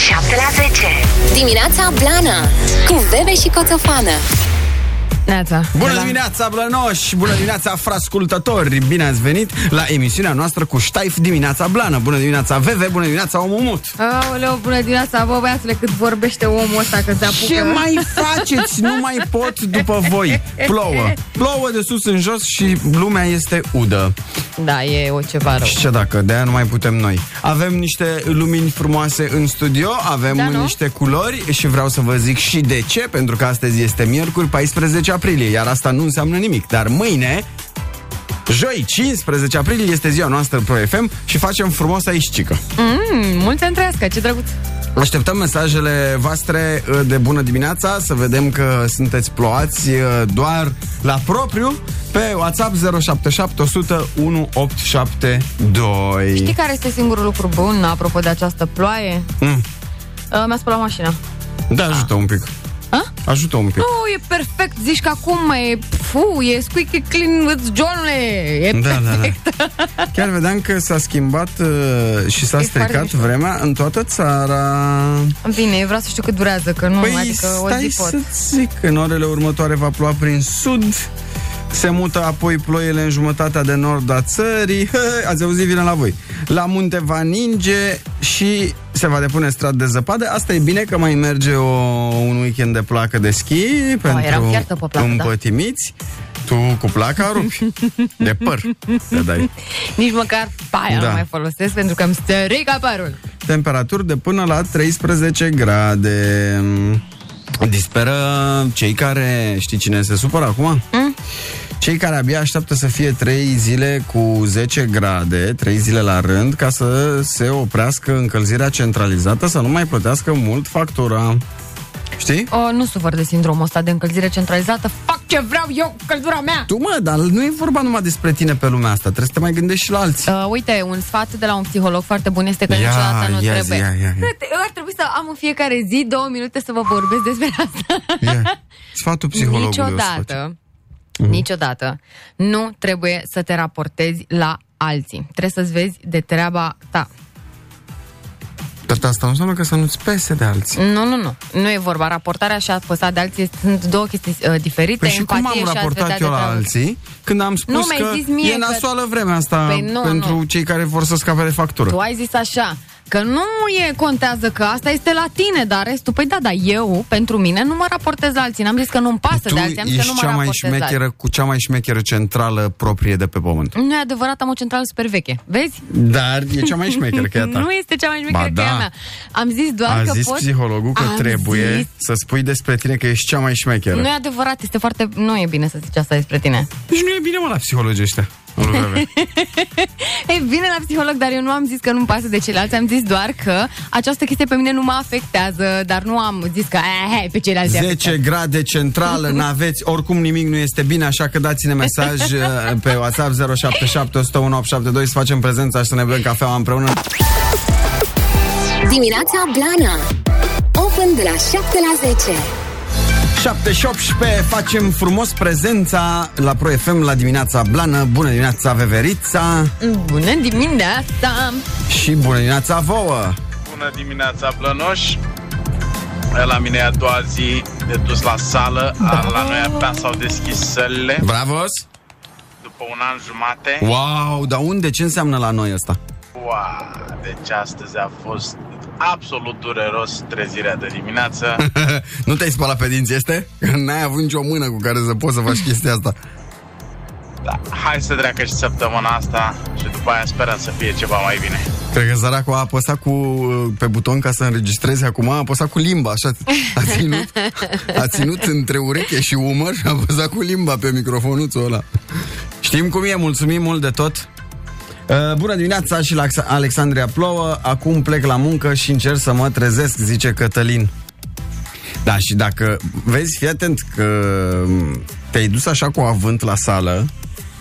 7 la 10. Dimineața Blana cu Bebe și Coțofană. Neața. Bună Da. dimineața, blănoși! Bună dimineața, frascultători! Bine ați venit la emisiunea noastră cu Ștaif Dimineața Blană. Bună dimineața, Veve! Bună dimineața, Omumut! Aoleu, bună dimineața, bă, băiatule, cât vorbește omul ăsta că se apucă. Ce mai faceți? Nu mai pot după voi. Plouă. Plouă de sus în jos și lumea este udă. Da, e o ceva rău. Și ce dacă, de aia nu mai putem noi. Avem niște lumini frumoase în studio, avem Da, nu? niște culori și vreau să vă zic și de ce, pentru că astăzi este miercuri 14 aprilie, iar asta nu înseamnă nimic. Dar mâine, joi 15 aprilie, este ziua noastră Pro FM și facem frumos aici, cică. Mm, mulți ani trăiască, ce drăguț. Așteptăm mesajele voastre uh, de bună dimineața Să vedem că sunteți ploați uh, doar la propriu Pe WhatsApp 077 100 1872 Știi care este singurul lucru bun, apropo de această ploaie? Mm. Uh, mi-a spălat mașina. Da, ajută un pic A? Ajută un pic Nu, e perfect, zici că acum e, fu, e squeaky clean with Johnule, e Da, da, perfect. da. Chiar vedeam că s-a schimbat uh, și s-a E stricat foarte mișto. vremea în toată țara. Bine, eu vreau să știu cât durează, că nu, Păi adică o stai zi pot. să zic, în orele următoare va ploua prin sud, se mută apoi ploile în jumătatea de nord a țării, ați auzit, vine la voi. La munte va ninge și se va depune strat de zăpadă. Asta e bine că mai merge o, un weekend de placă de schi eram pentru fiartă pe placă, da. împătimiți. Tu cu placa rupi. De păr te dai. Nici măcar paia Da. nu mai folosesc pentru că îmi strică părul. Temperaturi de până la 13 grade. Disperă cei care... Știi cine se supără acum? Mm? Cei care abia așteaptă să fie 3 zile cu 10 grade, 3 zile la rând, ca să se oprească încălzirea centralizată, să nu mai plătească mult factura. Știi? O, nu sufăr de sindromul ăsta de încălzire centralizată. Fac ce vreau eu cu căldura mea! Tu, mă, dar nu e vorba numai despre tine pe lumea asta, trebuie să te mai gândești și la alții. Uh, uite, un sfat de la un psiholog foarte bun este că Ia, niciodată nu ia zi, trebuie. ia, ia, ia. Frate, Eu ar trebui să am în fiecare zi două minute să vă vorbesc despre asta. Ia. Sfatul psihologului. o să faci. niciodată, Mhm. niciodată nu trebuie să te raportezi la alții. Trebuie să-ți vezi de treaba ta. Dar asta nu înseamnă că să nu-ți pese de alții. Nu, nu, nu. Nu e vorba. Raportarea și apăsat de alții sunt două chestii uh, diferite. Păi și cum Empatie am și a-ți raportat vedea eu de la treabă. alții când am spus Nu, mi-ai că zis mie e că- nasoală vremea asta Păi nu, pentru nu. cei care vor să scape de factură. Tu ai zis așa, că nu e contează că asta este la tine, dar restul, păi da, da, eu, pentru mine, nu mă raportez la alții. N-am zis că nu-mi pasă tu de alții, am zis că ești nu mă cea mai raportez la alții. șmecheră cu cea mai șmecheră centrală proprie de pe pământ. Nu e adevărat, am o centrală super veche. Vezi? Dar e cea mai șmecheră că e a ta. Nu este cea mai șmecheră Ba că e a da. mea. Am zis doar A că zis pot... psihologul că Am trebuie zis- să spui despre tine că ești cea mai șmecheră. Nu e adevărat, este foarte... Nu e bine să zici asta despre tine. Deci nu e bine, mă, la psihologii ăștia. Nu vreme. E bine la psiholog, dar eu nu am zis că nu-mi pasă de ceilalți, am zis doar că această chestie pe mine nu mă afectează, dar nu am zis că eh, hai, pe ceilalți îi 10 grade centrală, n-aveți, oricum nimic nu este bine, așa că dați-ne mesaj uh, pe WhatsApp 077 101 872 să facem prezența și să ne bem cafeaua împreună. Dimineața Blana Open de la 7 la 10 7 și 18 facem frumos prezența la Pro FM la dimineața blană. Bună dimineața, Veverița! Bună dimineața! Și bună dimineața vouă! Bună dimineața, Blănoș! La mine e a doua zi de dus la sală. La noi abia s-au deschis sălile Bravos! după un an jumate. Wow, dar unde? Ce înseamnă la noi asta? Wow, deci astăzi a fost absolut dureros trezirea de dimineață. nu te-ai spălat pe dinți, este? Că N-ai avut nicio mână cu care să poți să faci chestia asta. Da, hai să treacă și săptămâna asta și după aia sperăm să fie ceva mai bine. Cred că săracul a apăsat cu, pe buton ca să înregistreze acum, a apăsat cu limba, așa, a ținut, a ținut între ureche și umăr și a apăsat cu limba pe microfonuțul ăla. Știm cum e, mulțumim mult de tot. Uh, Bună dimineața și la Alex- Alexandria Plouă Acum plec la muncă și încerc să mă trezesc Zice Cătălin Da, și dacă vezi, fii atent Că te-ai dus așa cu avânt la sală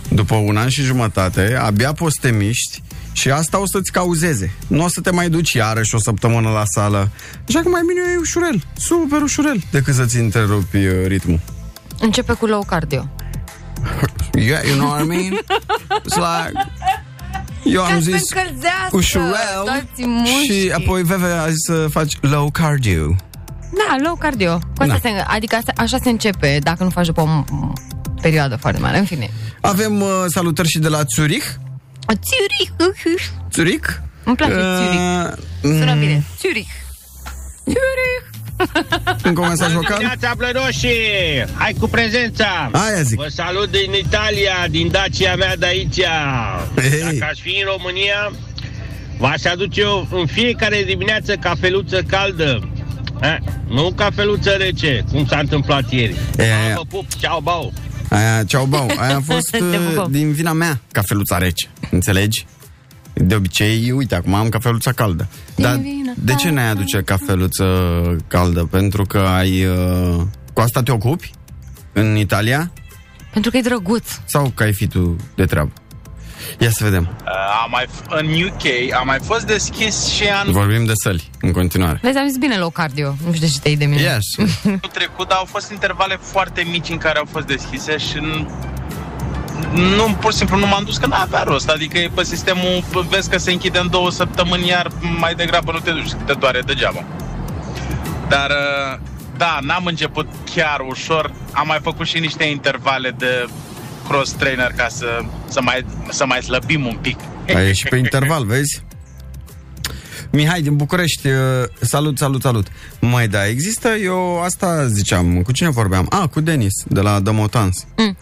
După un an și jumătate Abia poți să te miști și asta o să-ți cauzeze. Nu o să te mai duci iarăși o săptămână la sală. Așa că mai bine e ușurel, super ușurel, decât să-ți întrerupi uh, ritmul. Începe cu low cardio. Yeah, you know what I mean? It's like, Eu Ca am să zis încălzească ușurel toți mușchii. și apoi Veve a zis să faci low cardio. Da, low cardio. Cu asta Da. se, adică asta, așa se începe dacă nu faci după o m- perioadă foarte mare. În fine. Avem uh, salutări și de la Zurich. Zurich. Zurich? Îmi place Zurich. Sună mm, bine. Zurich. Zurich. Încă un mesaj vocal? Dimineața, plănoșii! Hai cu prezența! Aia zic. Vă salut din Italia, din Dacia mea de aici. Hei. Dacă aș fi în România, v-aș aduce eu în fiecare dimineață cafeluță caldă. Eh, nu cafeluță rece, cum s-a întâmplat ieri. E, aia. Vă pup, ceau, bau! Aia, ceau, bau. Aia a fost Te uh, pupăm. din vina mea, cafeluța rece. Înțelegi? De obicei, uite, acum am cafeluța caldă. Din Dar vina de ce ta. ne-ai aduce cafeluță caldă? Pentru că ai... Uh, cu asta te ocupi? În Italia? Pentru că e drăguț. Sau că ai fi tu de treabă? Ia să vedem. Uh, am mai, f- în UK a mai fost deschis și anul Vorbim de săli, în continuare. Vezi, am zis bine low cardio. Nu știu de ce te de mine. Yes. trecut, dar au fost intervale foarte mici în care au fost deschise și n- nu, pur și simplu nu m-am dus că n-avea rost. Adică e pe sistemul, p- vezi că se închide în două săptămâni, iar mai degrabă nu te duci, te doare degeaba. Dar, uh, da, n-am început chiar ușor. Am mai făcut și niște intervale de cross trainer ca să, să, mai, să mai slăbim un pic. Ai ieșit pe interval, vezi? Mihai din București, uh, salut, salut, salut. Mai da, există, eu asta ziceam, cu cine vorbeam? Ah, cu Denis, de la Domotans. Mm.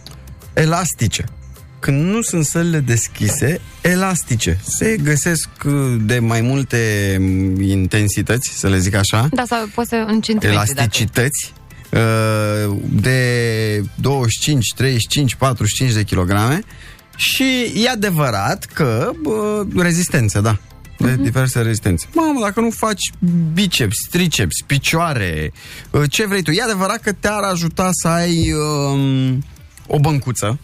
Elastice. Când nu sunt sălile deschise, elastice. Se găsesc uh, de mai multe mm, intensități, să le zic așa, Da, sau poți să în centimetri. dacă- elasticități, uh, de 25, 35, 45 de kilograme și e adevărat că bă, rezistență, da. De Mhm. diverse rezistențe. Mamă, dacă nu faci biceps, triceps, picioare, uh, ce vrei tu, e adevărat că te-ar ajuta să ai um, o băncuță.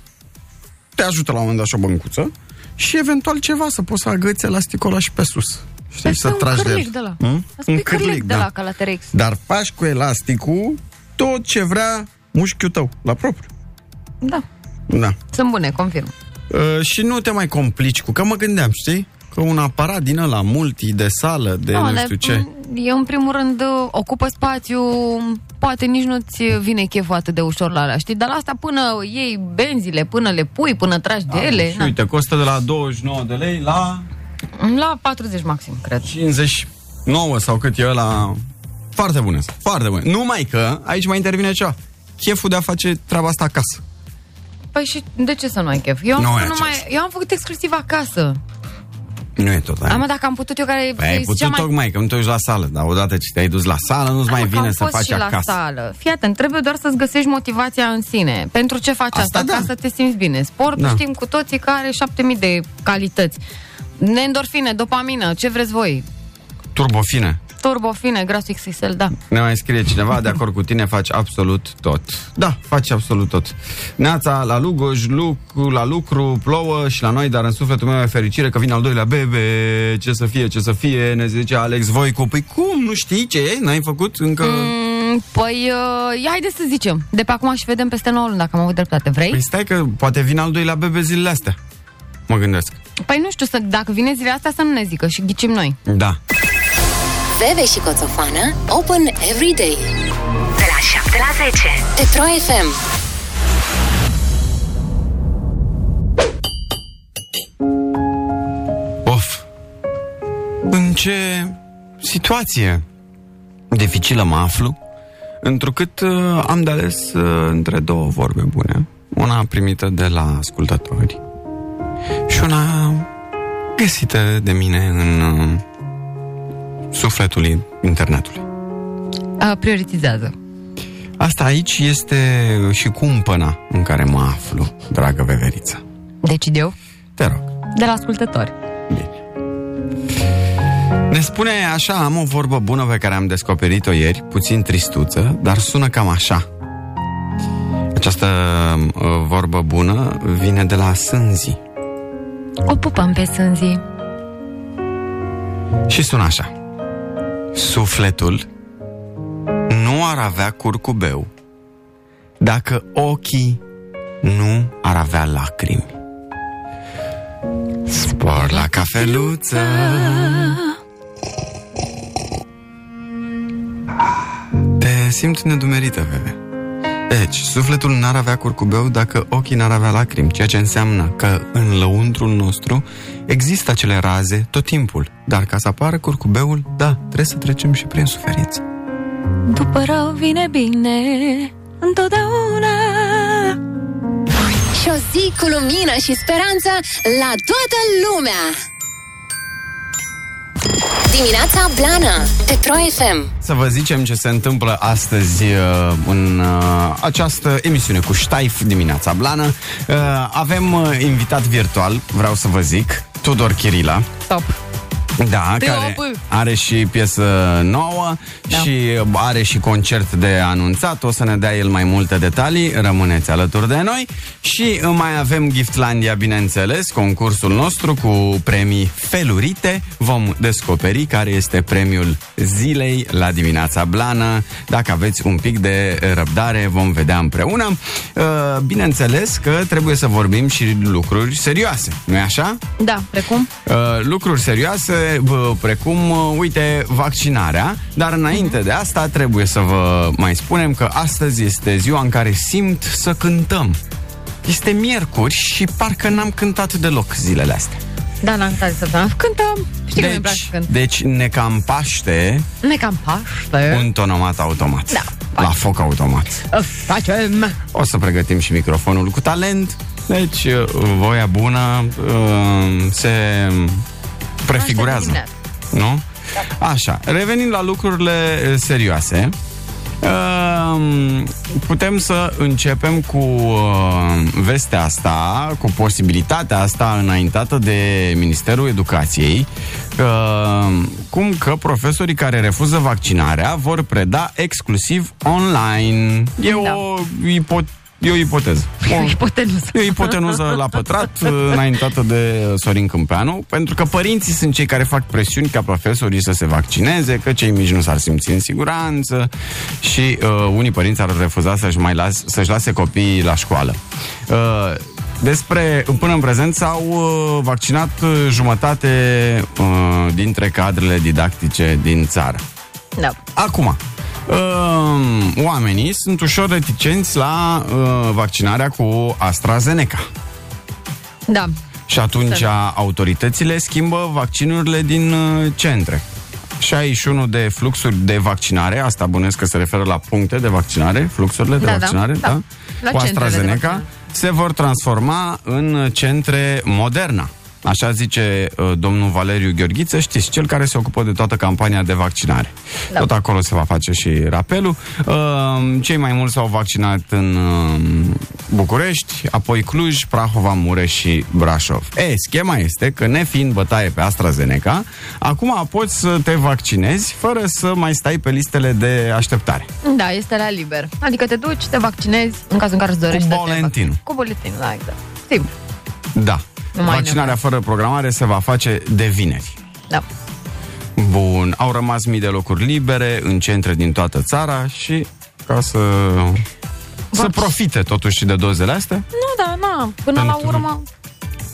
Te ajută la un moment dat și o băncuță și eventual ceva să poți să agăți elasticul ăla și pe sus. Știi, Asta să e un tragi de cârlic el. de la. Hmm? Asta e cârlic de la, ca la T-Rex. Dar faci cu elasticul tot ce vrea mușchiul tău, la propriu. Da, Da. sunt bune, confirm. Uh, și nu te mai complici cu, că mă gândeam, știi? Că un aparat din ăla multi, de sală, de nu, dar, știu ce. m, Eu, în primul rând, ocupă spațiu, poate nici nu-ți vine cheful atât de ușor la alea, știi? Dar la asta până iei benzile, până le pui, până tragi de ele, și na. uite, costă de la 29 de lei la la 40 maxim, cred. 59 sau cât e ăla. Foarte bune, foarte bune. Numai că aici mai intervine ceva. Cheful de a face treaba asta acasă. Păi și de ce să nu ai chef? Eu am, Nu făcut, e numai, acest. eu am făcut exclusiv acasă. Nu e tot aia. Am, dacă am putut eu care Păi ai e putut cea mai... tocmai, că nu te duci la sală, dar odată ce te-ai dus la sală, nu-ți mai Mă, că vine am să fost faci și la acasă. sală. Fii atent, trebuie doar să-ți găsești motivația în sine. Pentru ce faci Asta asta? da. Ca să te simți bine. Sportul Da. știm cu toții că are 7000 de calități. Endorfine, dopamină, ce vreți voi? Turbofine. Turbofine, grasul XXL, da. Ne mai scrie cineva, de acord cu tine, faci absolut tot. Da, faci absolut tot. Neața, la Lugoj, lucru, la lucru, plouă și la noi, dar în sufletul meu e fericire că vine al doilea bebe, ce să fie, ce să fie, ne zice Alex Voicu. Păi cum, nu știi ce e? N-ai făcut încă... Mm, păi, uh, ia haide să zicem. De pe acum și vedem peste 9 luni, dacă am avut dreptate. Vrei? Păi stai că poate vine al doilea bebe zilele astea. Mă gândesc. Păi nu știu, să, dacă vine zilele astea să nu ne zică și ghicim noi. Da. Veve și Coțofană Open every day De la 7 la 10. Pe Pro FM Of. În ce situație dificilă mă aflu, întrucât uh, am de ales uh, între două vorbe bune. Una primită de la ascultători și una găsită de mine în uh, sufletul internetului. Uh, prioritizează. Asta aici este și cumpăna în care mă aflu, dragă veveriță. Decid eu? Te rog. De la ascultători. Bine. Ne spune așa, am o vorbă bună pe care am descoperit-o ieri, puțin tristuță, dar sună cam așa. Această uh, vorbă bună vine de la Sânzi O pupăm pe sânzi. și sună așa. Sufletul nu ar avea curcubeu dacă ochii nu ar avea lacrimi. Spor la cafeluță Te simt nedumerită, Veve Deci, sufletul n-ar avea curcubeu dacă ochii n-ar avea lacrimi Ceea ce înseamnă că în lăuntrul nostru există acele raze tot timpul. Dar ca să apară curcubeul, da, trebuie să trecem și prin suferință. După rău vine bine Întotdeauna. Și o zi cu lumină și speranță la toată lumea! Dimineața Blana pe Pro FM. Să vă zicem ce se întâmplă astăzi uh, în uh, această emisiune cu Ștaif dimineața Blană. Uh, avem uh, invitat virtual, vreau să vă zic, Tudor Chirila. Top Da, Te care opă. are și piesă nouă Da. și are și concert de anunțat. O să ne dea el mai multe detalii. Rămâneți alături de noi. Și mai avem Giftlandia, bineînțeles, concursul nostru cu premii felurite. Vom descoperi care este premiul zilei la dimineața blană. Dacă aveți un pic de răbdare, vom vedea împreună. Uh, Bineînțeles că trebuie să vorbim și lucruri serioase, nu-i așa? Da, precum? Uh, lucruri serioase, uh, precum, uh, uite, vaccinarea, dar înainte de asta trebuie să vă mai spunem că astăzi este ziua în care simt să cântăm. Este miercuri și parcă n-am cântat deloc zilele astea. Da, n-am stat să Cântăm Știi că mi-e place să cânt deci ne cam paște Ne cam paște un tonomat automat. Da, La foc automat. Facem O să pregătim și microfonul cu talent. Deci, uh, voia bună uh, se prefigurează. dimineața. Nu? Așa, revenind la lucrurile uh, serioase, uh, putem să începem cu uh, vestea asta, cu posibilitatea asta înaintată de Ministerul Educației, uh, cum că profesorii care refuză vaccinarea vor preda exclusiv online. E Da. o ipoteză. E o ipoteză. O, Ipotenuză E o ipotenuză la pătrat uh, înaintată de Sorin Câmpeanu, pentru că părinții sunt cei care fac presiuni ca profesorii să se vaccineze, că cei mici nu s-ar simți în siguranță și uh, unii părinți ar refuza să-și mai las, să-și lase copiii la școală. Uh, despre, până în prezent s-au uh, vaccinat uh, jumătate uh, dintre cadrele didactice din țară. Da Acum, um, oamenii sunt ușor reticenți la uh, vaccinarea cu AstraZeneca. Da Și atunci Să- autoritățile schimbă vaccinurile din uh, centre. 61 de fluxuri de vaccinare, asta bănuiesc că se referă la puncte de vaccinare, fluxurile de Da, da, vaccinare, da. da? La Cu centrele de AstraZeneca, vaccinare. se vor transforma în centre Moderna. Așa zice uh, domnul Valeriu Gheorghiță, știți, cel care se ocupă de toată campania de vaccinare. Da. Tot acolo se va face și rapelul. Uh, cei mai mulți s-au vaccinat în uh, București, apoi Cluj, Prahova, Mureș și Brașov. E, schema este că nefiind bătaie pe AstraZeneca, acum poți să te vaccinezi fără să mai stai pe listele de așteptare. Da, este la liber Adică te duci, te vaccinezi În cazul în care îți dorești să te buletinul. vaccinezi. Cu buletinul, da, exact Simplu Da. Nu mai ai Vaccinarea fără programare se va face de vineri. Da Bun, au rămas mii de locuri libere în centre din toată țara și ca să să Vac- profite totuși de dozele astea Nu, da, na Până la Pentru- urmă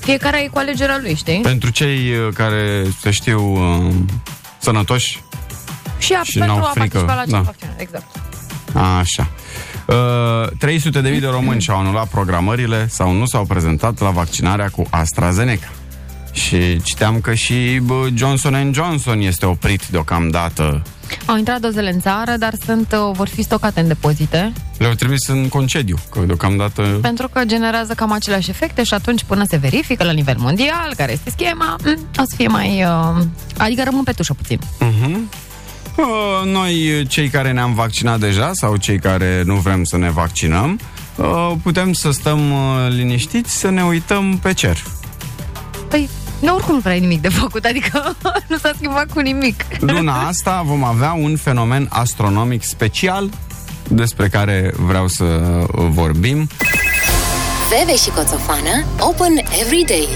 Fiecare e cu alegerea lui, știi? pentru cei uh, care se știu uh, sănătoși. Și, a, și pentru n-au a frică, participa la acest da. vaccin Exact Așa. Uh, 300 de mii de români și-au anulat programările sau nu s-au prezentat la vaccinarea cu AstraZeneca. Și citeam că și bă, Johnson Johnson este oprit deocamdată. Au intrat dozele în țară, dar sunt, uh, vor fi stocate în depozite Le-au trimis în concediu, că deocamdată... pentru că generează cam aceleași efecte și atunci până se verifică la nivel mondial care este schema, m, o să fie mai... Uh, adică rămân pe tușă puțin. Uh, Noi, cei care ne-am vaccinat deja sau cei care nu vrem să ne vaccinăm, uh, putem să stăm uh, liniștiți, să ne uităm pe cer. Păi, nu oricum nu prea ai nimic de făcut, adică nu s-a schimbat cu nimic. Luna asta vom avea un fenomen astronomic special despre care vreau să uh, vorbim. Bebe și Coțofană Open every day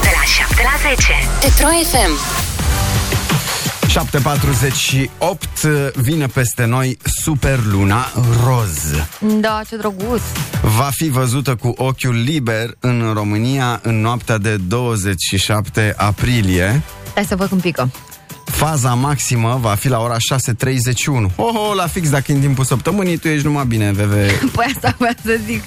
De la 7 la 10. pe Pro FM. 7.48 vine peste noi Superluna Roz. Da, ce drăguț. Va fi văzută cu ochiul liber în România în noaptea de 27 aprilie. Hai să văd cum pică. Faza maximă va fi la ora 6.31. Oho, la fix dacă în timpul săptămânii tu ești numai bine, VV, Păi asta vreau să zic.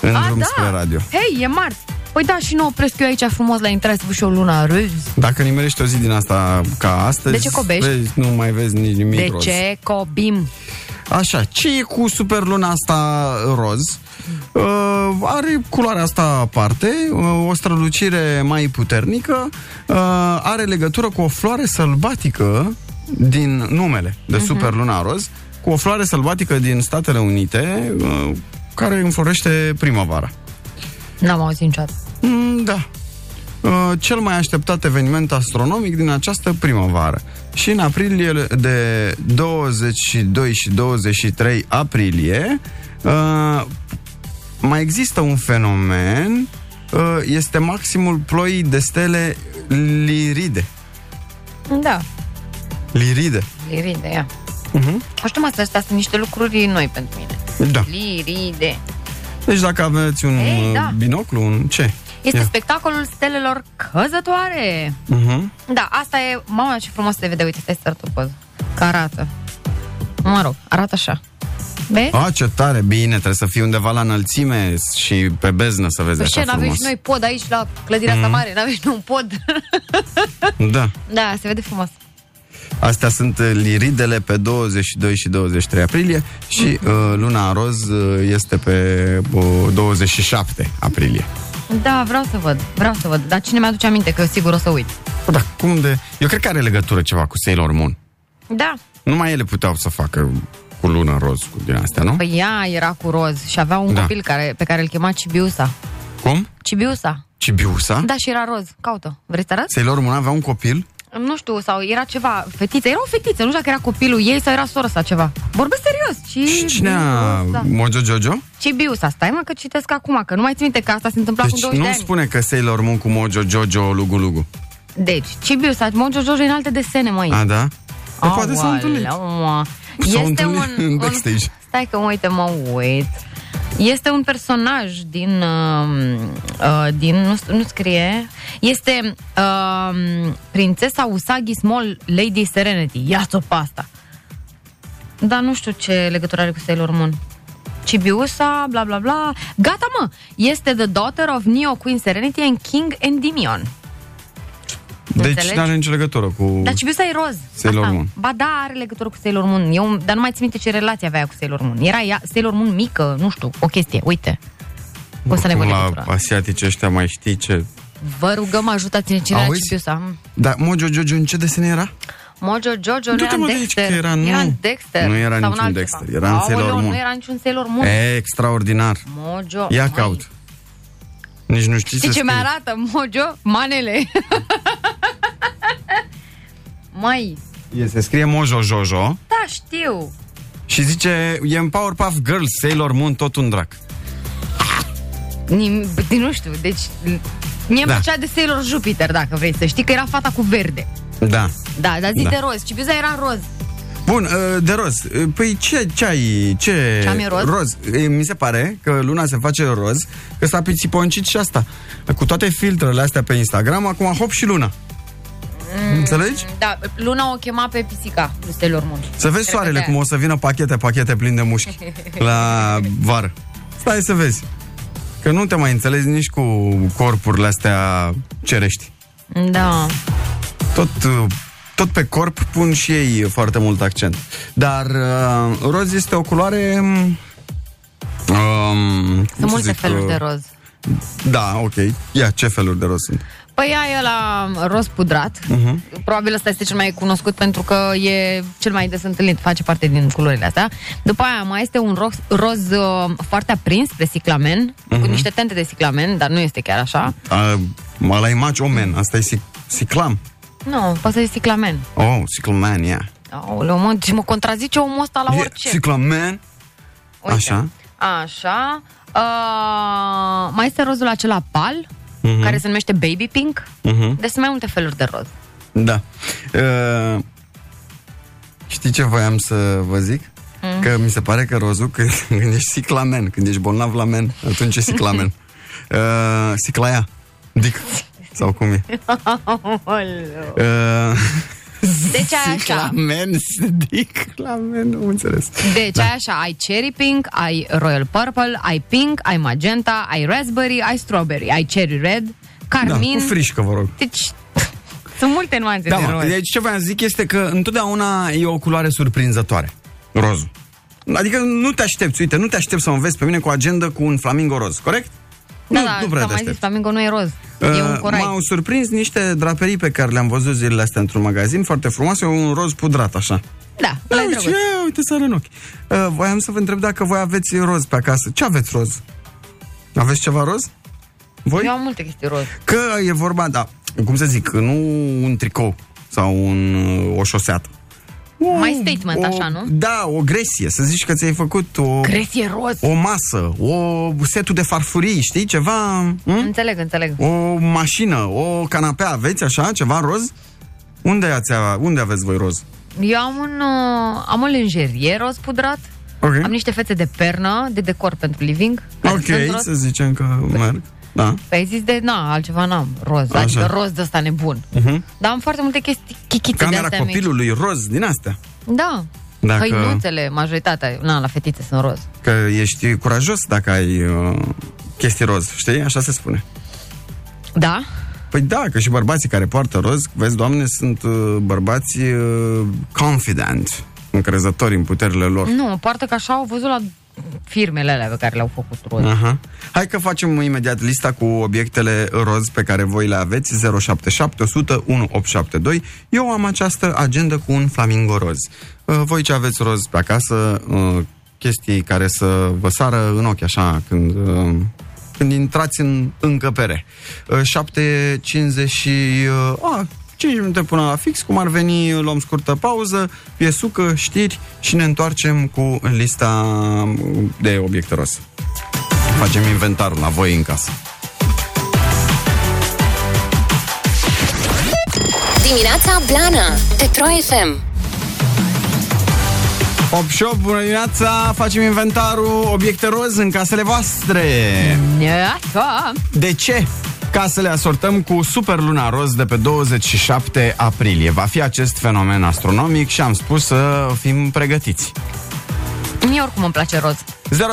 în A, drum da. spre radio. Hei, e marți. Păi da, și nu opresc eu aici frumos la intrare să văd și o luna râz. Dacă nimerești o zi din asta ca astăzi, De ce cobești? Vezi, nu mai vezi nici nimic De roz. ce cobim? Așa, ce e cu superluna asta roz? Uh, are culoarea asta aparte, uh, o strălucire mai puternică, uh, are legătură cu o floare sălbatică din numele de Mhm. superluna roz, cu o floare sălbatică din Statele Unite, uh, care înflorește primăvara. N-am auzit niciodată. Mm, da. Uh, cel mai așteptat eveniment astronomic din această primăvară. Și în aprilie de 22 și 23 aprilie uh, mai există un fenomen uh, este maximul ploii de stele Liride. Da, Liride. liride, ia. Uh-huh. Nu știu, mă, astea sunt niște lucruri noi pentru mine. Da. Liride. Deci dacă aveți un Ei, uh, da. binoclu, un ce? Este Ia. spectacolul stelelor căzătoare. Uh-huh. Da, asta e... Mama, ce frumos se vede. Uite, stai să arăt o poză. Că arată. Mă rog, arată așa. Vezi? A, ce tare, bine, trebuie să fii undeva la înălțime și pe beznă să vezi Păi așa ce, n-avem frumos. și noi pod aici la clădirea asta mare? N-avem și noi un pod? Da. da, se vede frumos. Astea sunt uh, liridele pe 22 și 23 aprilie și uh, luna roz uh, este pe uh, 27 aprilie. Da, vreau să văd, vreau să văd. Dar cine mi-aduce aminte că sigur o să uit. Bă, Da, cum de... Eu cred că are legătură ceva cu Sailor Moon. Da, Numai ele puteau să facă cu luna roz, cu din astea, nu? păi ea era cu roz și avea un Da. copil care, pe care îl chema Cibiusa. Cum? Cibiusa. Cibiusa? Da, și era roz. Caută. Vrei să arăt? Sailor Moon avea un copil? Nu știu, sau era ceva, fetiță. Era o fetiță, nu știu dacă era copilul ei sau era sora sa ceva. Vorbesc serios. Ci... Și cine a... Da. Mojo Jojo? Cibiusa, stai mă că citesc acum, că nu mai țin minte că asta se întâmpla Deci cu 20 nu de ani. spune că Sailor Moon cu Mojo Jojo Lugu Lugu. Deci, Cibiusa, Mojo Jojo în alte desene, măi. A, da? Păi poate s-au Aoleu, întâlnit. mă. S-au Este întâlnit un, în un... backstage. Stai că, uite, mă uit. Este un personaj din... Uh, uh, din nu, nu scrie... Este uh, prințesa Usagi Small Lady Serenity. Ia-ți-o pe asta. Dar nu știu ce legătură are cu Sailor Moon. Cibiusa, bla bla bla. Gata, mă! Este the daughter of Neo Queen Serenity and King Endymion. Deci Înțelegi? nu are nicio legătură cu... Dar Cibiusa e roz. Sailor Moon. Ba da, are legătură cu Sailor Moon. Eu, dar nu mai țin minte ce relație avea ea cu Sailor Moon. Era ea, Sailor Moon mică, nu știu, o chestie. Uite. O să ne Cum văd la legătura. asiatici ăștia mai știi ce... Vă rugăm, ajutați-ne cine era Auzi? Cibiusa. Dar Mojo Jojo în ce desen era? Mojo Jojo nu Du-te, era mă, în de aici, Dexter. că era- nu. Era în Dexter. Nu era sau în niciun altceva. Dexter, era în Aoleu, Sailor Moon. nu era niciun Sailor Moon. E, extraordinar. Mojo. Ia Măi, caut. Nici nu știi Știi să ce scrii. mi-arată? Mojo? Manele. Mai, E, se scrie Mojo Jojo da, știu. și zice e în Powerpuff Girls, Sailor Moon, tot un drac. Nim, nu știu, deci mie Da. da. plăcea de Sailor Jupiter, dacă vrei să știi, că era fata cu verde. Da. Da, dar zi Da. de roz. Cibiuza era roz. Bun, uh, de roz. Uh, Păi ce, ce ai? Ce? Ce am eu roz? Roz. E, Mi se pare că luna se face roz, că s-a pițiponcit și asta. Cu toate filtrele astea pe Instagram, acum hop și luna. Mm. Înțelegi? Da, Luna o chema pe pisica lui Sailor Moon. Să vezi Cred soarele că cum o să vină pachete, pachete plin de mușchi la vară. Stai să vezi. Că nu te mai înțelegi nici cu corpurile astea cerești. Da. Tot, uh, tot pe corp pun și ei foarte mult accent. Dar uh, roz este o culoare... Um, cum Sunt să multe zic, feluri uh, de roz. Da, ok. Ia, ce feluri de roz sunt? Păi ea e la roz pudrat. Mhm. Uh-huh. Probabil ăsta este cel mai cunoscut pentru că e cel mai des întâlnit, face parte din culorile astea. După aia mai este un roz, roz uh, foarte aprins spre ciclamen, uh-huh. Mhm. cu niște tente de ciclamen, dar nu este chiar așa. Uh, la imaci, omen, asta e sic- ciclam. Nu, poate să fie ciclamen. Oh, ciclaman, yeah. Aoleu, mă, și mă contrazice omul ăsta la Yeah, orice. Ciclaman. Uite. Așa. Așa. Uh, mai este rozul acela pal, uh-huh. care se numește baby pink. Mhm. Deci sunt mai multe feluri de roz. Da. Uh, Știi ce voiam să vă zic? Mm. Că mi se pare că rozul, când, când ești siclamen, când ești bolnav la men, atunci e siclamen. uh, siclaia. Dic. Sau cum e? Uh, Deci ai așa. Siclamen, siclamen, nu înțeles. Deci ai așa, ai cherry pink, ai royal purple, ai pink, ai magenta, ai raspberry, ai strawberry, ai cherry red, Da, carmin. cu frișcă, vă rog. Deci sunt multe nuanțe Da, de mă, roz. deci ce voiam să zic este că întotdeauna e o culoare surprinzătoare. Rozul. Adică nu te aștepți, uite, nu te aștepți să mă vezi pe mine cu o agendă cu un flamingo roz, corect? Da, nu, da, nu prea s-a te mai zis, aștepți. flamingo nu e roz. e un Uh, corai. M-au surprins niște draperii pe care le-am văzut zilele astea într-un magazin foarte frumoase, un roz pudrat, așa. Da, Da, ăla e uite, drăguț. ia, uite, sare în ochi. Uh, voiam să vă întreb dacă voi aveți roz pe acasă. Ce aveți roz? Aveți ceva roz? Voi? Eu am multe chestii roz. Că e vorba, da, cum să zic, nu un tricou sau un, o șoseată. O, Mai statement, o, așa, nu? Da, o gresie, să zici că ți-ai făcut o, Crezi e roz. o masă, o setul de farfurii, știi, ceva, m? Înțeleg, înțeleg. o mașină, o canapea, aveți așa, ceva roz? Unde, ați, unde aveți voi roz? Eu am un, uh, am o lingerie roz pudrat. Ok, Am niște fețe de pernă, de decor pentru living. care sunt ok, roz. să zicem că merg. Da. Păi ai zis de, na, altceva n-am, roz, Așa. adică roz de ăsta nebun. Uh-huh. Dar am foarte multe chestii, chichițe de Camera astea mici. copilului, roz, din astea. Da. Dacă- Hăinuțele, majoritatea, na, la fetițe sunt roz. Că ești curajos dacă ai uh, chestii roz, știi? Așa se spune. Da? Păi da, că și bărbații care poartă roz, vezi, doamne, sunt uh, bărbați uh, confident, încrezători în puterile lor. Nu, poartă că așa au văzut la firmele alea pe care le-au făcut roz. Aha. Hai că facem imediat lista cu obiectele roz pe care voi le aveți 077 100 1872. Eu am această agendă cu un flamingo roz. Uh, Voi ce aveți roz pe acasă, uh, chestii care să vă sară în ochi așa când uh, când intrați în încăpere. Uh, 7.50 și... Uh, a, 5 minute până la fix, cum ar veni, luăm scurtă pauză, piesucă, știri și ne întoarcem cu lista de obiecte roz. Facem inventarul la voi în casă. Dimineața Blana Pe Pro FM 8 și 8, bună dimineața, facem inventarul obiecte roz în casele voastre. Așa. De ce? Ca să le asortăm cu super luna roz de pe 27 aprilie. Va fi acest fenomen astronomic și am spus să fim pregătiți. Mie oricum îmi place roz.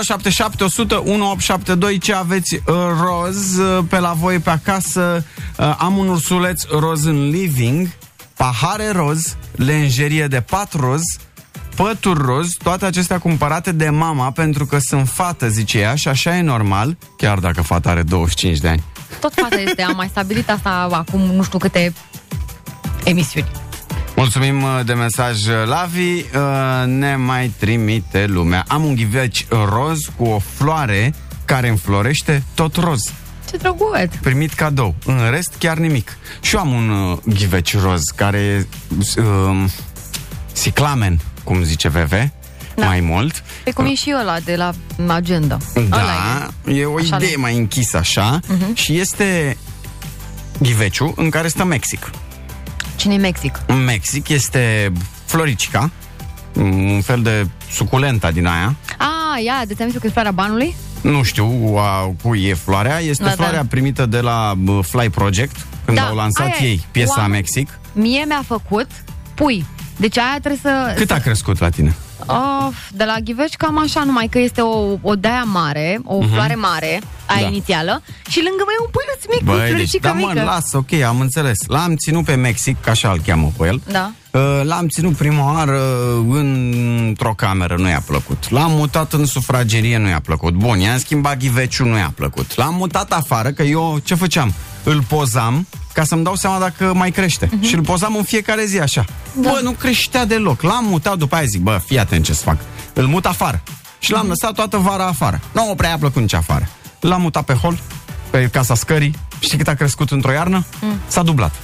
077 100 1872 Ce aveți uh, roz uh, pe la voi pe acasă? Uh, am un ursuleț roz în living, pahare roz, lenjerie de pat roz, pături roz, toate acestea cumpărate de mama pentru că sunt fată, zice ea, și așa e normal, chiar dacă fata are 25 de ani. Tot fata este, am mai stabilit asta acum nu știu câte emisiuni. Mulțumim uh, de mesaj, uh, Lavi. Uh, Ne mai trimite lumea. Am un ghiveci roz cu o floare care înflorește tot roz. Ce drăguț! primit cadou. În rest, chiar nimic. Și eu am un uh, ghiveci roz care e uh, ciclamen, cum zice VV, da. mai mult. Pe cum e și ăla de la agenda. Ăla Da, e o Așa idee nu. mai închisă așa uh-huh. și este ghiveciu în care stă Mexic. e. Cine e Mexic? În Mexic este floricica, un fel de suculenta din aia. Ah, ia, de ți-am zis că e floarea banului? Nu știu a, cui e floarea. Este Da, floarea da. primită de la bă, Fly Project, când Da, au lansat aia e. ei piesa Oameni- Mexic. Mie mi-a făcut pui. Deci aia trebuie să... Cât a crescut la tine? Of, de la ghiveci cam așa, numai că este o, o daia mare, o uh-huh. floare mare, aia Mhm. Da. inițială, și lângă mai e un păluț mic, cu Băi, deci, floricică da mă, mică. las, ok, am înțeles. L-am ținut pe Mexic, ca așa îl cheamă pe el. Da. Uh, L-am ținut prima oară într-o cameră, nu i-a plăcut. L-am mutat în sufragerie, nu i-a plăcut. Bun, i-am schimbat ghiveciul, nu i-a plăcut. L-am mutat afară, că eu ce făceam? Îl pozam ca să-mi dau seama dacă mai crește. Uh-huh. Și îl pozam în fiecare zi așa. Da. Bă, nu creștea deloc. L-am mutat, după aia zic, bă, fii atent ce-ți fac. Îl mut afară. Și l-am lăsat toată vara afară. Nu prea a plăcut nici afară. L-am mutat pe hol, pe casa scării. Știi cât a crescut într-o iarnă? Mm. S-a dublat.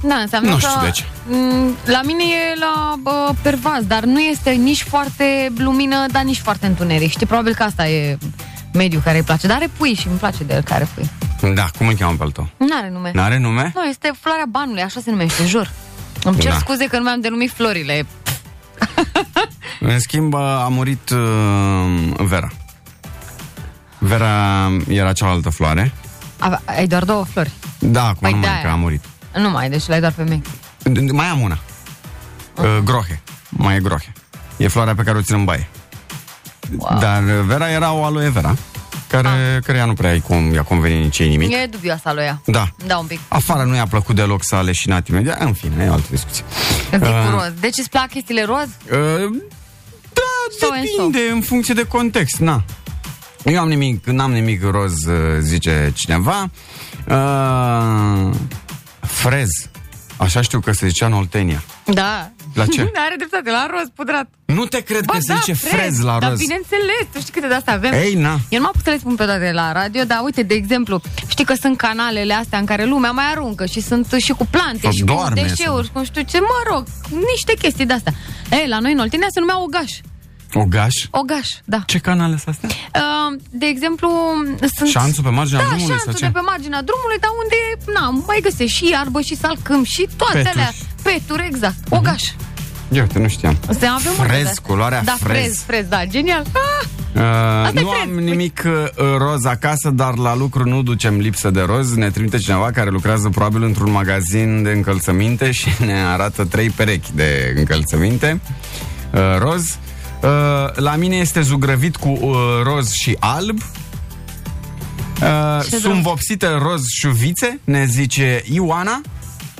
Da, înseamnă Nu că... știu de ce. m, La mine e la bă, pervaz, dar nu este nici foarte lumină, dar nici foarte întuneric. Știi, probabil că asta e mediul care îi place. Dar are pui și îmi place de el care pui. Da, cum îl cheamă pe al tău? N-are nume. N-are nume? Nu, este floarea banului, așa se numește, jur. Îmi cer Da. scuze că nu mi-am denumit florile. În schimb, a murit uh, Vera. Vera era cealaltă floare. A, ai doar două flori. Da, acum Păi nu mai de-aia. că a murit. Nu mai, deci l-ai doar pe mine. Mai am una. Uh, grohe. Mai e grohe. E floarea pe care o țin în baie. Wow. Dar uh, Vera era o aloe vera, care, Ah. care ea nu prea i cum, i-a convenit nici ei nimic. E dubioasa lui ea. Da. Da, un pic. Afară nu i-a plăcut deloc să a leșinat imediat. În fine, e o altă discuție. Zic Uh, cu roz. Deci îți plac chestiile roz? Uh, da, So and depinde, în funcție de context, na. Eu am nimic, n-am nimic roz, uh, zice cineva. Uh, frez. Așa știu că se zicea în Oltenia. Da. La ce? Are dreptate, la roz pudrat. Nu te cred că se zice frez la Dar roz. bineînțeles, tu știi câte de astea avem. Ei, na. Eu nu m-am putut să le spun pe toate la radio, dar uite, de exemplu, știi că sunt canalele astea în care lumea mai aruncă și sunt și cu plante Sau și cu doarme, deșeuri, cu nu știu ce, mă rog, niște chestii de astea. Ei, la noi în Oltenia se numea Ogaș. Ogaș? Ogaș, da. Ce canale sunt astea? Uh, de exemplu, sunt... Șanțul pe marginea da, drumului sau șanțul ce? de pe marginea drumului, dar unde, na, mai găsești și iarbă și salcâm și toate Peturi. alea. Peturi, exact. Ogaș. Eu uite, nu știam. Se avem multe Frez, de astea. culoarea da, frez. frez, frez, da, genial. Ah! Uh, e nu frez. am nimic uh, roz acasă, dar la lucru nu ducem lipsă de roz. Ne trimite cineva care lucrează probabil într-un magazin de încălțăminte și ne arată trei perechi de încălțăminte uh, roz. Uh, la mine este zugrăvit cu uh, roz și alb. Uh, Ce sunt drăguț. vopsite roz șuvițe, ne zice Ioana.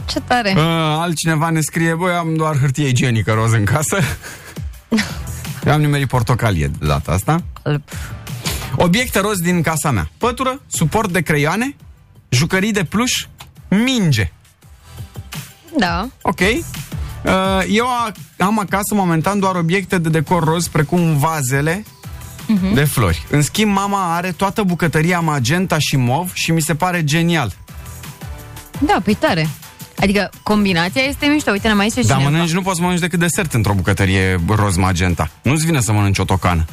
Ce tare. Uh, altcineva ne scrie, băi, am doar hârtie igienică roz în casă. Eu am nimerit portocalie de data asta. Alb. Obiecte roz din casa mea. Pătură, suport de creioane, jucării de pluș, minge. Da. Ok. Uh, Eu a- am acasă momentan doar obiecte de decor roz, precum vazele de flori. În schimb, mama are toată bucătăria magenta și mov și mi se pare genial. Da, păi tare. Adică combinația este mișto. Uite, ne mai zice Dar cineva. mănânci, nu poți să mănânci decât desert într-o bucătărie roz magenta. Nu-ți vine să mănânci o tocană.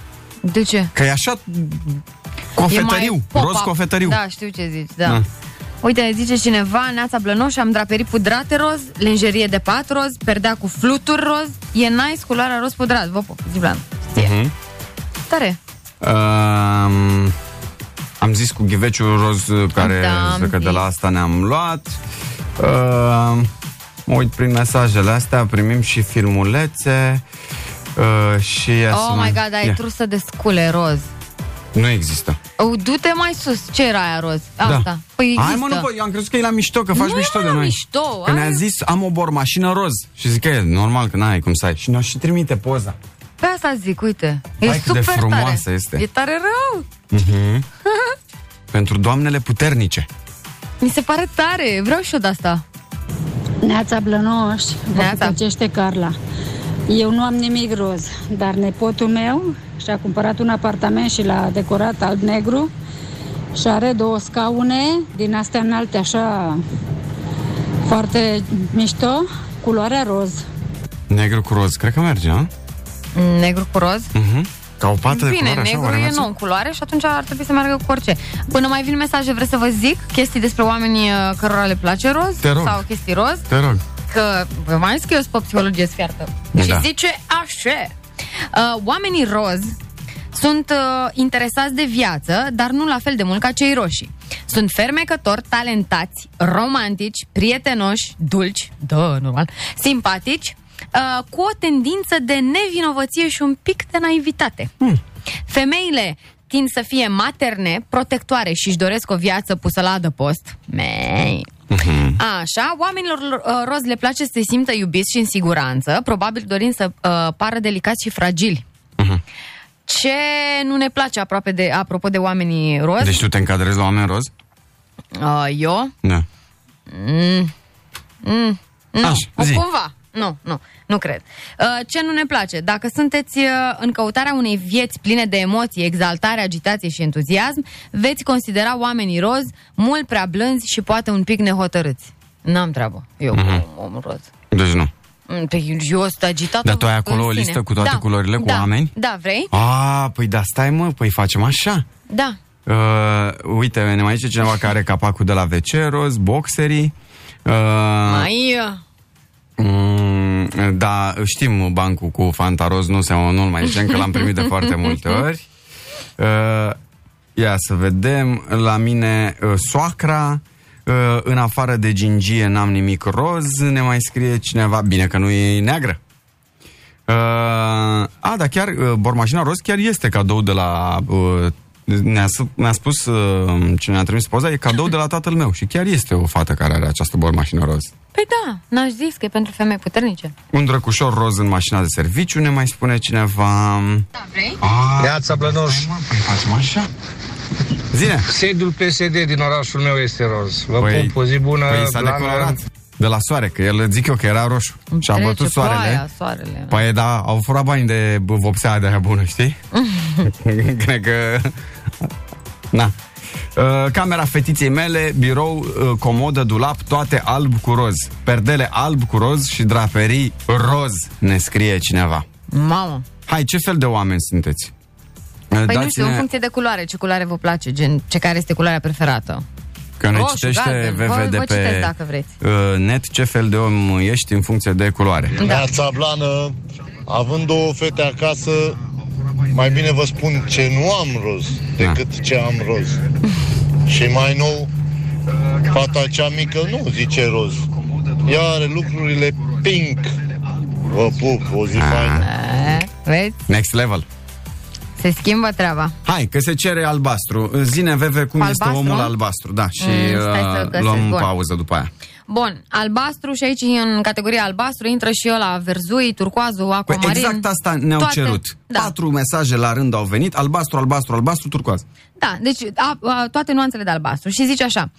De ce? Că e așa E cofetăriu, mai pop-up. roz cofetăriu. Da, știu ce zici, da. Da. Uite, ne zice cineva, Neața Blănoș, am draperii pudrate roz, lenjerie de pat roz, perdea cu fluturi roz, e nice culoarea roz pudrat. Vă pup, zi Blan. Mhm. Tare. Um, am zis cu ghiveciul roz care Da, am că de zis. la asta ne-am luat. Uh, mă uit prin mesajele astea, primim și filmulețe. Uh, și ia să Oh mai- my god, ai Ia. trusă de scule roz. Nu există. Oh, du-te mai sus. Ce era aia roz? Asta. Da. Păi există. Hai mă, nu, bă, eu am crezut că e la mișto, că faci Nu e, mișto mă, de la noi. mișto, Că ne-a ai- zis, am o bormașină roz. Și zic că e normal că n-ai cum să ai. Și ne și trimite poza. Pe asta zic, uite. E Hai cât de super frumoasă tare. este. E tare rău. Pentru doamnele puternice. Mi se pare tare. Vreau și eu de asta. Neața Blănoș, vă Neața. plăcește Carla. Eu nu am nimic roz, dar nepotul meu și-a cumpărat un apartament și l-a decorat alb-negru și are două scaune din astea înalte, așa foarte mișto, culoarea roz. Negru cu roz, cred că merge, nu? Negru cu roz. Mhm. Ca o pată de Bine, culoare, așa, negru oare e merge? nou în culoare și atunci ar trebui să meargă cu orice. Până mai vin mesaje, vreți să vă zic chestii despre oamenii uh, cărora le place roz? Te rog. Sau chestii roz? Te rog. Că vă mai zis că eu sunt pe psihologie sfiartă. Da. Și zice așa. Uh, oamenii roz sunt uh, interesați de viață, dar nu la fel de mult ca cei roșii. Sunt fermecători, talentați, romantici, prietenoși, dulci, da, normal, simpatici, uh, cu o tendință de nevinovăție și un pic de naivitate. Hmm. Femeile tind să fie materne, protectoare și își doresc o viață pusă la adăpost. Mei. Așa, oamenilor uh, roz le place să se simtă iubiți și în siguranță, probabil dorind să uh, pară delicați și fragili. Ce nu ne place aproape de, apropo de oamenii roz? Deci tu te încadrezi la oameni roz? Uh, eu? Da. Nu, Așa, zi. cumva. Nu, nu, nu cred. Uh, ce nu ne place? Dacă sunteți uh, în căutarea unei vieți pline de emoții, exaltare, agitație și entuziasm, veți considera oamenii roz mult prea blânzi și poate un pic nehotărâți. N-am treabă. Eu Mhm. cu om roz. Deci nu. Mm, Păi eu sunt agitată Dar tu ai în acolo o sine. listă cu toate da, culorile, cu da, oameni? Da, vrei? A, păi da, stai mă, păi facem așa. Da. Uh, uite, ne mai zice cineva care are capacul de la WC roz, boxerii. Uh, Mai... uh, Mm, da, știm bancul cu Fanta Roz, nu se nu mai zicem că l-am primit de foarte multe ori. Uh, ia să vedem, la mine uh, soacra, uh, în afară de gingie n-am nimic roz, ne mai scrie cineva, bine că nu e neagră. Uh, a, da, chiar uh, bormașina roz chiar este cadou de la uh, ne-a, s- ne-a spus uh, cine ne-a trimis poza, e cadou de la tatăl meu și chiar este o fată care are această bormașină roz. Păi da, n-aș zis că e pentru femei puternice. Un drăcușor roz în mașina de serviciu, ne mai spune cineva... Da, vrei? Neața Blănoș, Păi facem așa? Zine! sediul PSD din orașul meu este roz. Vă Păi- pup, o zi bună, Păi s-a Blana. decolorat de la soare, că el zic eu că era roșu. Și a Trece bătut soarele. ploaia, soarele. Păi da, au furat bani de b- vopsea de aia bună, știi? Cred că... Na. Uh, Camera fetiței mele, birou, uh, comodă, dulap, toate alb cu roz. Perdele alb cu roz și draperii roz, ne scrie cineva. Mamă. Hai, ce fel de oameni sunteți? Uh, Păi nu știu, în funcție de culoare, ce culoare vă place, gen, ce care este culoarea preferată. Că ne Roșu, citește galben, VV vă- de vă pe citesc dacă vreți. uh, net ce fel de om ești în funcție de culoare. Da. Neața Blană, având două fete acasă, mai bine vă spun ce nu am roz decât ce am roz. Și mai nou, fata cea mică nu zice roz. Ea are lucrurile pink. Vă pup, o zi faină. E, Vezi? Next level. Se schimbă treaba. Hai, că se cere albastru. Zine, Veve, cum este Albastru? omul albastru. Da, și Mm, stai să uh, găsesc, luăm bun. pauză după aia. Bun, albastru și aici în categoria albastru intră și ăla verzui, turcoazul, Păi aquamarin. exact asta ne-au toate- cerut. Da. Patru mesaje la rând au venit, albastru, albastru, albastru, turcoaz. Da, deci a, a, toate nuanțele de albastru. Și zice așa,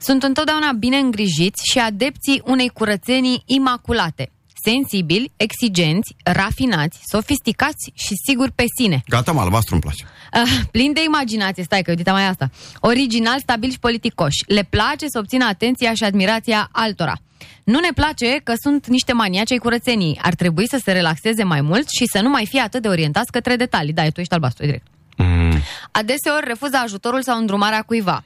sunt întotdeauna bine îngrijiți și adepții unei curățenii imaculate. Sensibili, exigenți, rafinați, sofisticați și siguri pe sine. Gata, mă, albastru îmi place. Uh, plin de imaginație, stai că uite mai asta. Original, stabil și politicoși. Le place să obțină atenția și admirația altora. Nu ne place că sunt niște maniaci ai curățenii. Ar trebui să se relaxeze mai mult și să nu mai fie atât de orientați către detalii. Da, tu ești albastru, direct. Mm. Adeseori refuză ajutorul sau îndrumarea cuiva.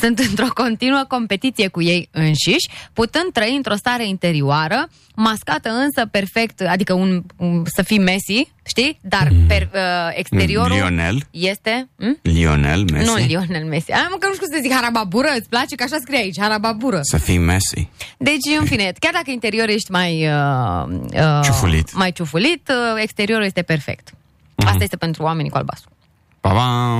Sunt într-o continuă competiție cu ei înșiși, putând trăi într-o stare interioară, mascată însă perfect, adică un, un să fii Messi, știi? Dar per, uh, exteriorul Lionel? este... Hm? Lionel Messi? Nu Lionel Messi. Am că nu știu să zic harababură, îți place că așa scrie aici, harababură. Să fii Messi. Deci, în fine, chiar dacă interior ești mai... Uh, uh, Ciufulit. Mai ciufulit, uh, exteriorul este perfect. Asta este pentru oamenii cu albastru. Pa, pa.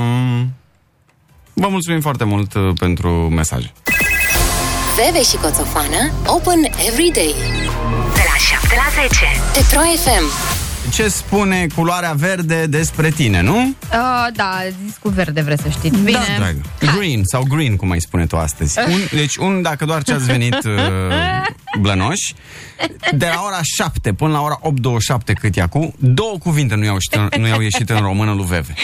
Vă mulțumim foarte mult uh, pentru mesaje. Bebe și Coțofană Open every day De la 7 la 10. Pe Pro FM Ce spune culoarea verde despre tine, nu? Uh, da, zis cu verde vreți să știți. Bine. Da, dragă. Green sau green, cum mai spune tu astăzi. Un, deci, un, dacă doar ce ați venit uh, blănoși, de la ora 7 până la ora 8.27 cât e acum, două cuvinte nu i-au ieșit, în- nu i-au ieșit în română lui Veve.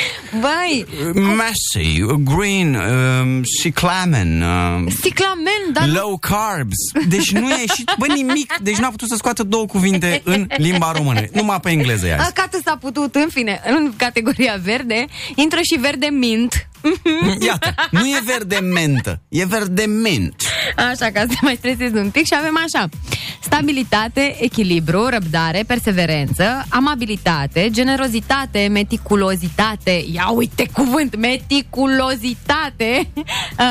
Băi, Messy, green uh, și clamen, uh, ciclamen, dar nu- low carbs. Deci nu i-a ieșit, bă, nimic. Deci n-a putut să scoată două cuvinte în limba română. Numai pe engleză i-a zis. Acată s-a putut, în fine, în categoria verde, intră și verde mint. Iată, nu e verde mentă, e verde mint. Așa, ca să te mai stresezi un pic și avem așa. Stabilitate, echilibru, răbdare, perseverență, amabilitate, generozitate, meticulozitate, ia uite cuvânt, meticulozitate, uh,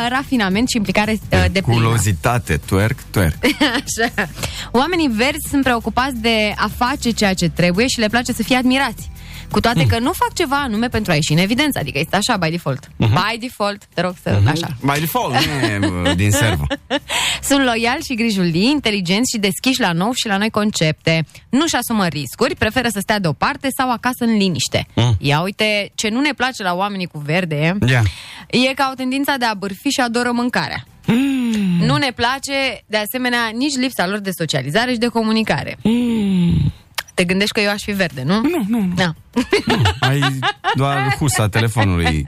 rafinament și implicare uh, de plină. Culozitate, twerk, twerk. Așa. Oamenii verzi sunt preocupați de a face ceea ce trebuie și le place să fie admirați. Cu toate Hmm. că nu fac ceva anume pentru a ieși în evidență, adică este așa, by default. By default, te rog să, așa. By default, nu e uh, din servă. Sunt loiali și grijulii, inteligenți și deschiși la nou și la noi concepte. Nu-și asumă riscuri, preferă să stea deoparte sau acasă în liniște. Mm. Ia uite, ce nu ne place la oamenii cu verde Ia. e că au tendința de a bârfi și adoră mâncarea. Mm. Nu ne place, de asemenea, nici lipsa lor de socializare și de comunicare. Te gândești că eu aș fi verde, nu? Nu, nu, nu. Da. Ai doar husa telefonului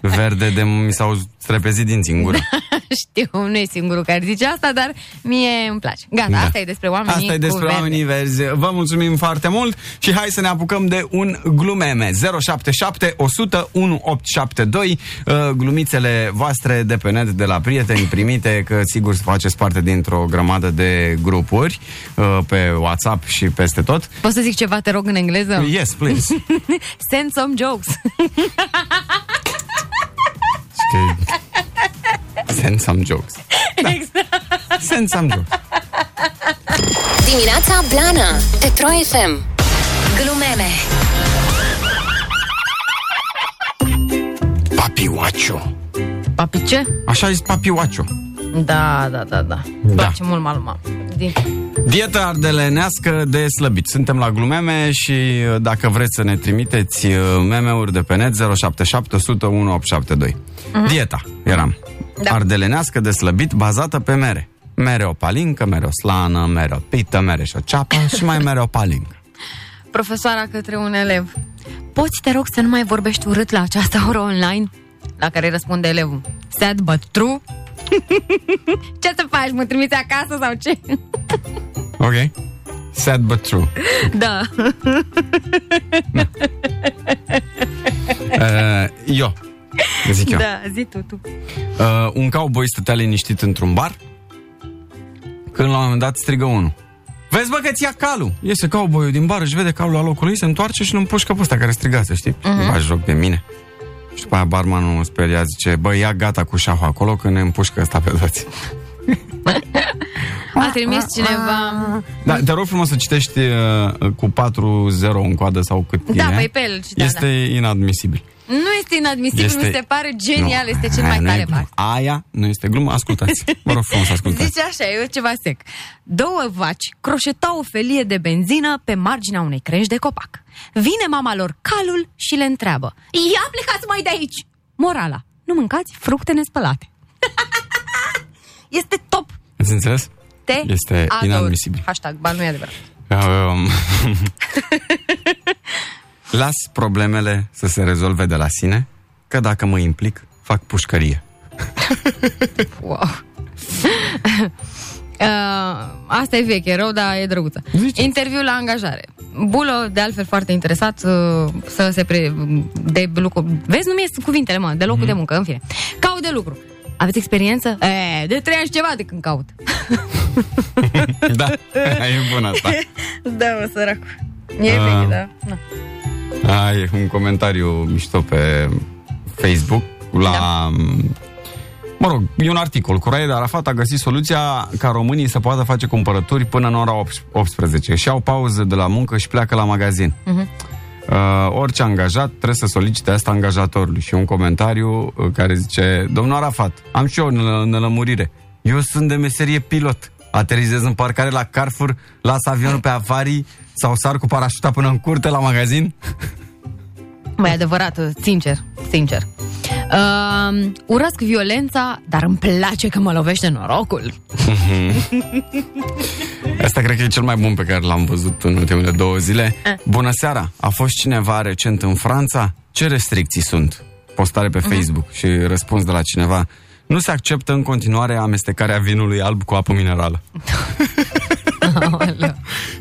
verde de mi s-au strepezit dinții în gură. Știu, nu e singurul care zice asta, dar mie îmi place. Gata, Da. asta e despre oamenii Asta e despre cu verde. oamenii verzi. Vă mulțumim foarte mult și hai să ne apucăm de un glumeme. 077 100 1872 uh, Glumițele voastre de pe net, de la prieteni primite, că sigur faceți parte dintr-o grămadă de grupuri uh, pe WhatsApp și peste tot. Poți să zic ceva, te rog, în engleză? Yes, please. Send some jokes. că... Send some jokes. exact. Send some jokes. Dimineața Blana Pe Pro FM Glumeme Papioacio. Papi ce? Așa a zis papioacio. Da, da, da, da. Îmi Da. place mult maluma. Din... Dietă ardelenească de slăbit. Suntem la glumeme și uh, dacă vreți să ne trimiteți uh, meme-uri de pe net 077 100 1872. Dieta, eram. Da. Ardelenească de slăbit bazată pe mere. Mere o palincă, mere o slană, mere o pită, mere și o ceapă și mai mere o palincă. Profesoara către un elev. Poți, te rog, să nu mai vorbești urât la această oră online? La care îi răspunde elevul. Sad but true? ce să faci? Mă trimiți acasă sau ce? Ok? Sad but true. da. Uh, eu. Zic eu. Da, zi tu, tu. Uh, un cowboy stătea liniștit într-un bar când la un moment dat strigă unul. Vezi bă că ți ia calul! Iese cowboyul din bar, își vede calul la locul lui, se întoarce și îl împușcă pe ăsta care strigase, știi? Uh-huh. Bagi joc de mine. Și după aia barmanul speria zice, bă, ia gata cu șahul acolo că ne împușcă ăsta pe toți. A trimis cineva... Da, te rog frumos să citești uh, cu 4-0 în coadă sau cât Da, e. păi pe el citea, Este inadmisibil. Nu este inadmisibil, Este- mi se pare genial, Nu, este cel aia mai nu e tare glumă. pas. Aia nu este glumă, ascultați. Vă rog frumos, ascultați. Zice așa, e ceva sec. Două vaci croșetau o felie de benzină pe marginea unei crești de copac. Vine mama lor calul și le întreabă. Ia plecați mai de aici! Morala, nu mâncați fructe nespălate. este top! Ați înțeles? Te Este ador. inadmisibil. Hashtag, ba nu e adevărat. Um, Las problemele să se rezolve de la sine, că dacă mă implic, fac pușcărie. Wow. Uh, asta e veche, rău, dar e drăguță. Ziceți. Interviu la angajare. Bulă, de altfel, foarte interesat uh, să se pre... de lucru. Vezi, nu mi ies cuvintele, mă, de locul Mhm. de muncă, în fine. Caut de lucru. Aveți experiență? E, de trei ani și ceva de când caut. Da, e bun asta. da, mă, săracu. E Ah. veche, da. Na. Ai un comentariu mișto pe Facebook la... Da. Mă rog, e un articol. Curaie de Arafat a găsit soluția ca românii să poată face cumpărături până în ora 18 și au pauză de la muncă și pleacă la magazin. Mhm. Uh, orice angajat trebuie să solicite asta angajatorului. Și un comentariu uh, care zice Domnul Arafat, am și eu o năl- nălămurire. Eu sunt de meserie pilot. Aterizez în parcare la Carrefour, las avionul pe avarii sau sar cu parașuta până în curte la magazin? Mai adevărat, sincer, sincer. Uh, urăsc violența, dar îmi place că mă lovește norocul. Asta cred că e cel mai bun pe care l-am văzut în ultimele două zile. Bună seara! A fost cineva recent în Franța? Ce restricții sunt? Postare pe Facebook și răspuns de la cineva. Nu se acceptă în continuare amestecarea vinului alb cu apă minerală.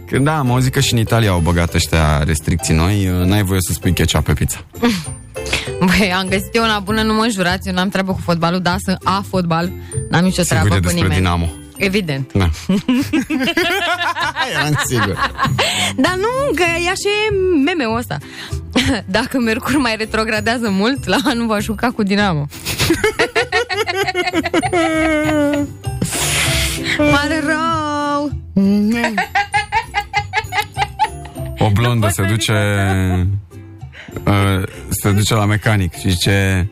Când da, am auzit că și în Italia au băgat ăștia restricții noi, n-ai voie să spui ketchup pe pizza. Băi, am găsit eu una bună, nu mă jurați, eu n-am treabă cu fotbalul, da, sunt a fotbal, n-am nicio treabă Sigur e cu despre nimeni. Dinamo. Evident. Da. Eram sigur. Dar nu, că e așa e meme-ul ăsta. Dacă Mercur mai retrogradează mult, la anul va juca cu Dinamo. Mare rău! O blondă se duce uh, se duce la mecanic și zice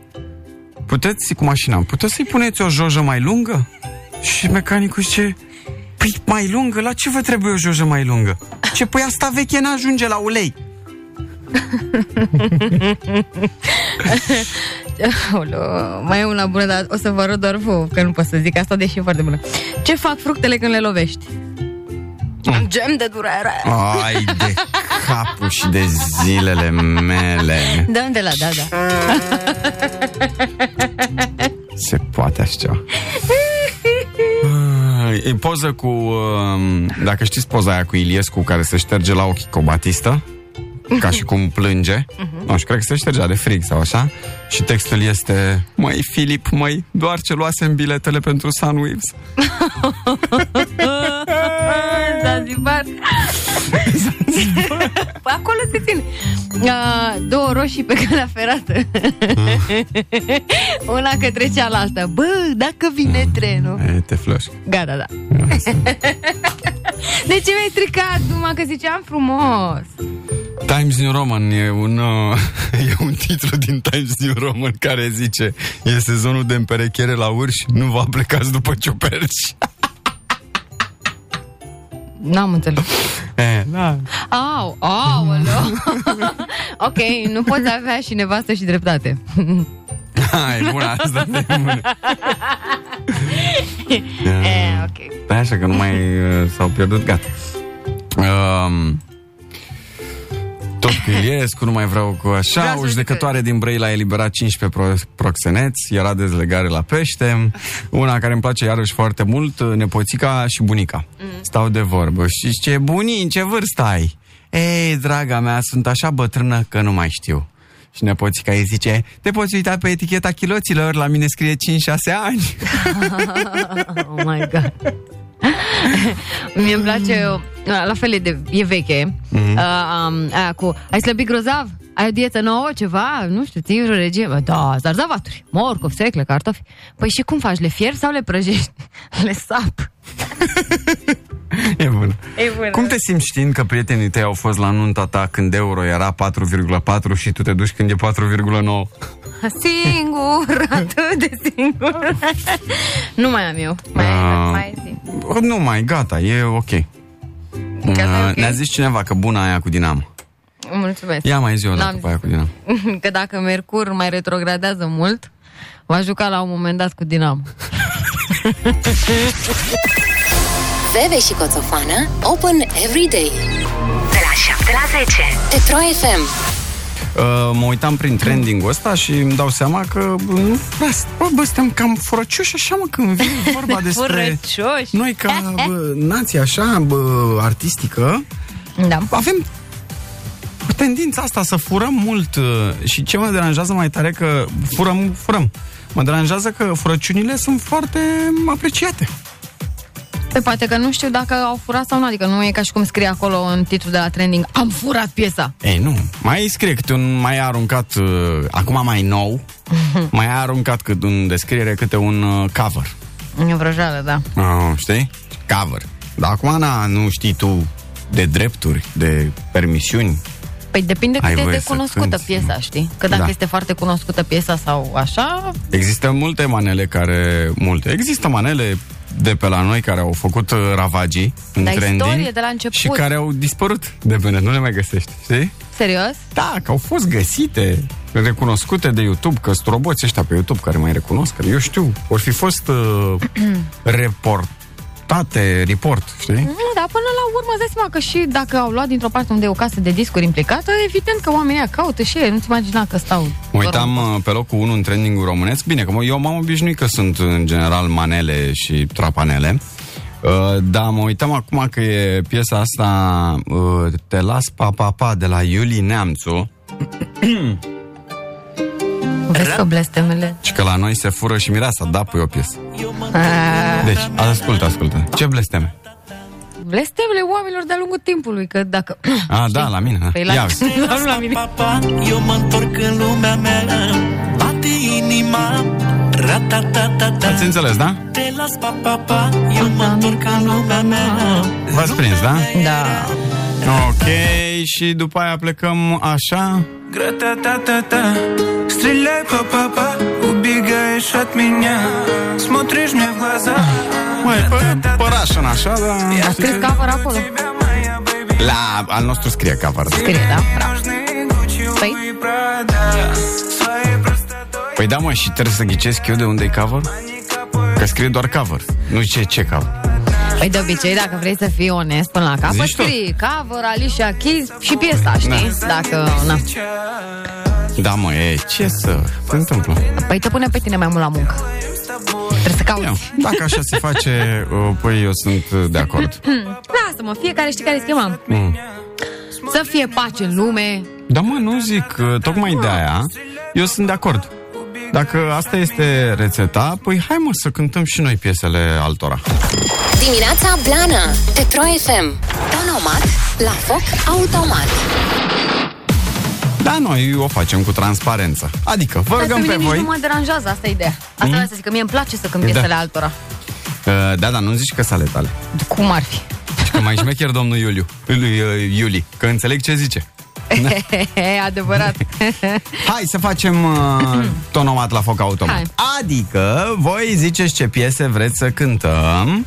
puteți cu mașina, puteți să-i puneți o jojă mai lungă? Și mecanicul zice Păi mai lungă? La ce vă trebuie o jojă mai lungă? Ce păi asta veche n-ajunge la ulei. Aoleu, mai e una bună, dar o să vă arăt doar vouă, că nu pot să zic asta, deși e foarte bună. Ce fac fructele când le lovești? Am gem de durere. Ai de cap Eminescu și de zilele mele. Dăm de la, da, da. Se poate așa ceva. Ah, E poză cu... um, Dacă știți poza aia cu Iliescu care se șterge la ochi cu o batistă, ca și cum plânge. Nu știu, cred că se ștergea de frig sau așa. Și textul este Măi, Filip, măi, doar ce luasem biletele pentru Sunwaves. Zanzibar. Păi acolo se țin. Uh, două roșii pe calea ferată. Una către cealaltă. Bă, dacă vine trenul. E, te flăși. Gata, da. De ce mi-ai stricat numai că ziceam frumos? Times New Roman e un, uh, e un titlu din Times New Roman care zice E sezonul de împerechiere la urși, nu vă plecați după ciuperci. N-am înțeles. E, da. Au, aoleu. ok, nu poți avea și nevastă și dreptate. Hai, bună, asta e bună. e, ok. Da, așa că nu mai uh, s-au pierdut, gata. Um, tot cu Iliescu, nu mai vreau cu așa. Vreau să O judecătoare din Brăila a eliberat 15 pro- proxeneți, era dezlegare la pește. Una care îmi place iarăși foarte mult, nepoțica și bunica. Stau de vorbă. Și ce buni, în ce vârstă ai? Ei, draga mea, sunt așa bătrână că nu mai știu. Și nepoțica îi zice, te poți uita pe eticheta chiloților, la mine scrie 5-6 ani. oh my god. Mie îmi place, uh, la fel e, de, e veche, mm-hmm. uh, um, aia cu, ai slăbit grozav? Ai o dietă nouă, ceva? Nu știu, ții vreo regie? Bă, Da, zarzavaturi, morcov, secle, cartofi. Păi și cum faci? Le fierbi sau le prăjești? Le sap. E bună. E bună. Cum te simți știind că prietenii tăi au fost la nunta ta când euro era 4,4 și tu te duci când e 4,9? Singur, atât de singur. nu mai am eu. Mai, Ah. mai zi. Nu mai, gata, e ok. Gata, e Uh, ok? Ne-a zis cineva că bună aia cu Dinamo. Mulțumesc. Ia mai zi o dată N-am pe aia cu Dinamo. că dacă Mercur mai retrogradează mult, va juca la un moment dat cu Dinamo. Bebe și Coțofană Open every day De la 7 la 10. Petro FM Uh, mă uitam prin trending-ul ăsta și îmi dau seama că bă, nu, bă, bă, bă, suntem cam furăcioși așa, mă, când vine vorba despre... Furăcioși. Noi ca bă, nație așa, bă, artistică, Da. avem tendința asta să furăm mult uh, și ce mă deranjează mai tare că furăm, furăm. Mă deranjează că furăciunile sunt foarte apreciate. Păi poate că nu știu dacă au furat sau nu, adică nu e ca și cum scrie acolo în titlul de la trending Am furat piesa. Ei, nu. Mai scrie câte un, mai a aruncat, uh, acum mai nou, mai a aruncat cât în descriere câte un uh, cover. E vrăjeală, da. Uh, știi? Cover. Dar acum, na, nu știi tu de drepturi, de permisiuni. Păi depinde Ai cât e voie de să cunoscută cânti. piesa, știi? Că dacă Da. este foarte cunoscută piesa sau așa, Există multe manele care... Multe. Există manele de pe la noi care au făcut uh, ravagii în Dar trending istorie de la început. și care au dispărut de pe net, nu le mai găsești, știi? serios? Da, că au fost găsite, recunoscute de YouTube, că sunt roboți ăștia pe YouTube care mai recunosc, că eu știu, or fi fost uh, reportate, report, știi? Nu, dar până la urmă îți dai seama că și dacă au luat dintr-o parte unde e o casă de discuri implicată, evident că oamenii aia caută și ei, nu-ți imagina că stau. Mă uitam uh, pe locul 1 în trending românesc. Bine, că mă- eu m-am obișnuit că sunt în general manele și trapanele. Uh, da, mă uitam acum că e piesa asta uh, Te las pa pa pa de la Iuli Neamțu Vezi că blestemele... și că la noi se fură și mireasa, da, pui o piesă. Ah, Deci, ascultă, ascultă. Ce blesteme? Blestemele oamenilor de-a lungul timpului, că dacă... A, da, la mine. da. Păi la, Ia, la, nu la mine. Eu mă întorc în lumea mea Bate inima Ra-ta-ta-ta-ta ați înțeles, da? Te las pa pa pa Eu mă întorc în lumea mea V-ați prins, da? Da. Ok, și după aia plecăm așa Гра-та-та-та-та Стреляй па па па Убегаешь от меня Смотришь мне в глаза Mai, pe părașăn așa, da A scris cover acolo. La al nostru scrie cover Scrie, da? Bravo. Păi? Păi da, mă, și trebuie să ghicesc eu de unde e cover? Că scrie doar cover, nu zice ce cover Păi de obicei, dacă vrei să fii onest până la capăt, Zici tu? scrii cover, Alicia Keys și piesa, știi? Dacă, na. Da, mă, e, ce să se întâmplă? Păi te pune pe tine mai mult la muncă. Trebuie să cauți. Ia, Dacă așa se face, uh, păi eu sunt uh, de acord. Lasă-mă, fiecare știi care e schema. Mm. Să fie pace în lume. Da, mă, nu zic, uh, tocmai de aia, eu sunt de acord. Dacă asta este rețeta, păi hai mă să cântăm și noi piesele altora. Dimineața Blana Pe Pro FM Tonomat La foc automat Da, noi o facem cu transparență. Adică, vă Dar pe rugăm mine pe nici voi... nu mă deranjează, asta e ideea. Asta Mm. vreau să zic, că mie îmi place să cânt piesele Da. altora. Uh, Da, da, nu zici că sale tale. Cum ar fi? Și că mai șmecher domnul Iuliu, lui uh, Iuli, că înțeleg ce zice. Adevărat. Hai să facem uh, tonomat la foc automat. Hai. Adică, voi ziceți ce piese vreți să cântăm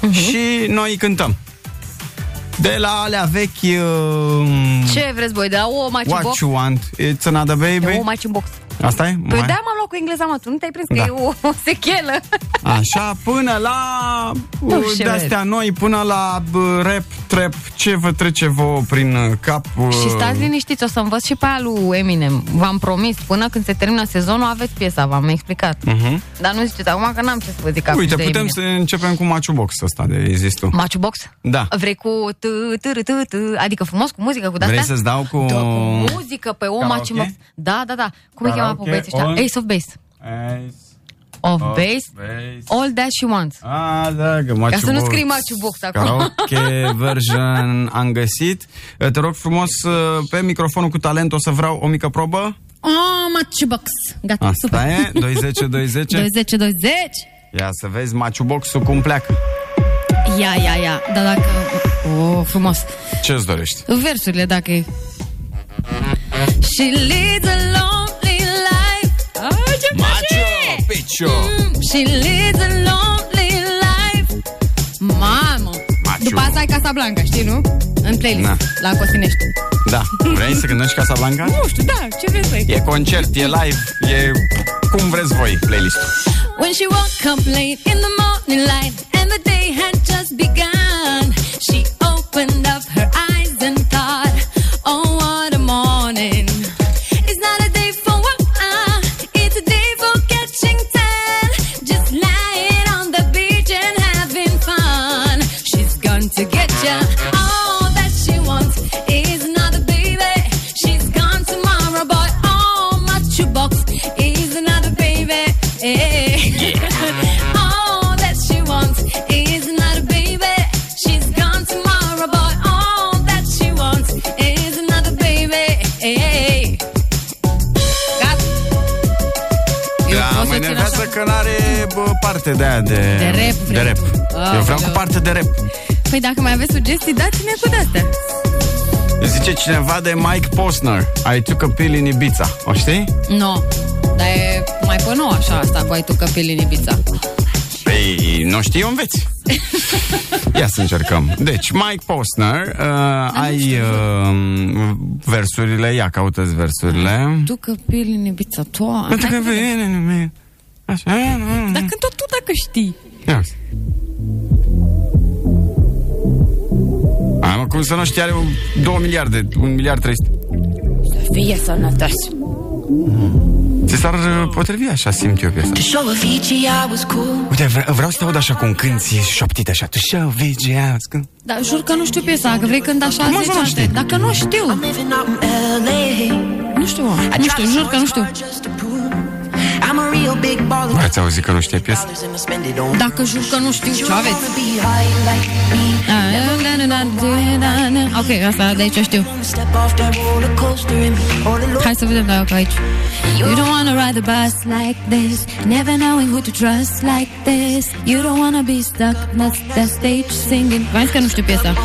Mhm. și noi cântăm. De la alea vechi... Uh, Ce vreți voi? De la o match What box? you want? It's another De baby? o match box. Asta e? Păi Mai? de m-am luat cu engleza, mă, tu nu te-ai prins Da. că e o, o sechelă. Așa, până la Nu uh, știu, de-astea noi, până la uh, rap, trap, ce vă trece vouă prin uh, cap? uh, Și stați liniștiți, o să învăț și pe aia lui Eminem. V-am promis, până când se termină sezonul, aveți piesa, v-am explicat. uh-huh. Dar nu ziceți acum că n-am ce să vă zic acum Uite, de putem Eminem. să începem cu Maciu Box ăsta de zis tu. Maciu box? Da. Vrei cu t t t t adică frumos cu muzică, cu de-astea? Vrei să-ți dau cu... Da, cu muzică pe o Karaoke? Maciu box. Da, da, da. Cum îi cheamă pe Karaoke băieții ăștia? on- Ace of Base. Ace Of of Base. Base. All That She Wants. A, da, că Maciu Ca să nu Box. scrii Maciu Box acum. Karaoke version am găsit. Te rog frumos, uh, pe microfonul cu talent o să vreau o mică probă. Oh, Maciu Box. Gata, Asta super. e, 20 20 20 20. Ia să vezi Maciu Box-ul cum pleacă. Ia, ia, ia. Dar dacă... Oh, frumos. Ce-ți dorești? Versurile, dacă e. She leads a lonely life. Oh, ce place! Piciu! She leads a lonely life. Mamă! Maciu. După asta ai Casablanca, știi, nu? În playlist, Na. la Costinești. Da. Vrei să cântești Casablanca? Nu știu, da, ce vrei să E concert, e live, e cum vreți voi playlist-ul. When she woke up late in the morning light and the day had just begun, de Mike Posner. I took a pill in Ibiza. O știi? Nu. No. Dar e mai pe nou așa asta, cu ai tu căpil în Ibiza. Păi, nu știi, o înveți. Ia să încercăm. Deci, Mike Posner, uh, ai uh, versurile, ia caută-ți versurile. Tu căpil în Ibiza, tu... Pentru că vine, Așa, Dar când tot tu dacă știi. Ia uite. Cum să nu știi, are un, 2 miliarde, 1 miliard 300. Fie sănătos. Ți s-ar uh, potrivi așa, simt eu piesa. Uite, vreau, vreau să te aud așa cum cânti șoptit așa. Tu show Vici, ascult. Dar jur că nu știu piesa, că vrei când așa Cum să 10 nu ani. știi? Dacă nu știu. Nu știu, mă. nu știu, jur că nu știu. Ați auzit că nu știe piesa? Dacă jur că nu știu, ce aveți? Ok, asta de aici știu. Hai să vedem dacă aici. You don't wanna ride the bus like this, never knowing who to trust like this. You don't wanna be stuck at the stage singing. Mai că nu știu piesa. Da,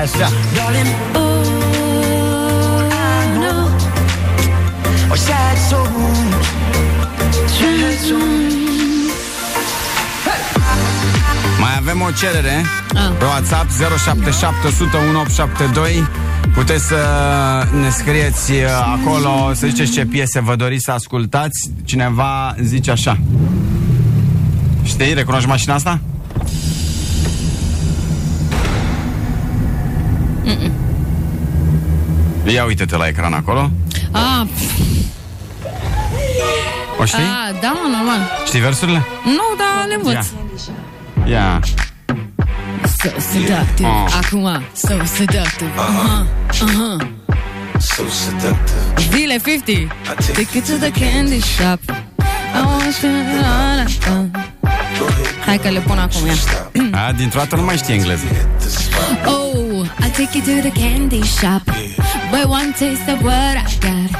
așa. Mai avem o cerere Ah. Pe WhatsApp 077 100 1872 Puteți să ne scrieți uh, acolo, să ziceți ce piese vă doriți să ascultați. Cineva zice așa. Știi, recunoști mașina asta? Ia uite-te la ecran acolo. Ah, O știi? ah, da, mă, normal. Știi versurile? Nu, dar le învăț. Ia. So seductive. Ah. Acum, so seductive. Aha, aha. So seductive. Zile 50. Take it to the candy shop. I want to... Hai că le pun acum, ia. A, dintr-o dată nu mai știe engleză. Oh, I take you to the candy shop. Buy one taste of what I got.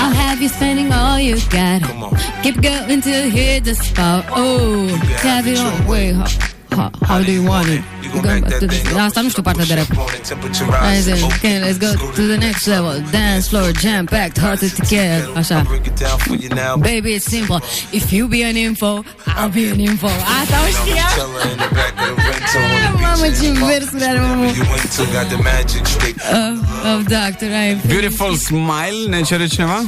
I'll have you spending all you got. Keep going till you hit the spot. Oh, have it all way. How, how, how do you want it? You go back to the... Asta nu știu partea de rap. Hai zi, okay, let's go to the next level. Dance floor, jam packed, hard to get. Așa. Break it down for you now. Baby, it's simple. If you be an info, I'll be an info. Asta o știa? Tell her in the back of the ringtone. Mamă, ce versuri are omul. You went to got the magic stick. Uh, of Doctor, I am Beautiful Smile, ne cere cineva?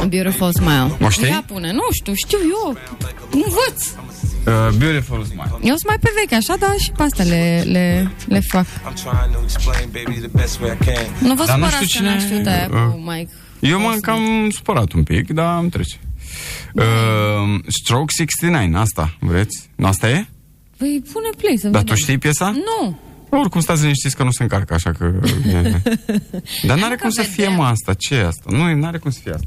A beautiful smile. O știi? Ia pune, nu știu, știu eu. Învăț. Uh, beautiful Smile. Eu sunt mai pe veche, așa, dar și pe astea le, le, le fac. I'm trying to explain, baby, the best way I can. Nu vă Dar nu supărați știu că n-am cine- știut aia uh, cu Mike. Eu m-am cam supărat un pic, dar îmi trece. Uh, Stroke 69, asta vreți? Nu asta e? Păi pune play să Dar vedem. tu știi piesa? Nu. Oricum stați liniștiți că nu se încarcă, așa că... e- Dar n-are cum să fie, mă, asta. Ce e asta? Nu, n-are cum să fie asta.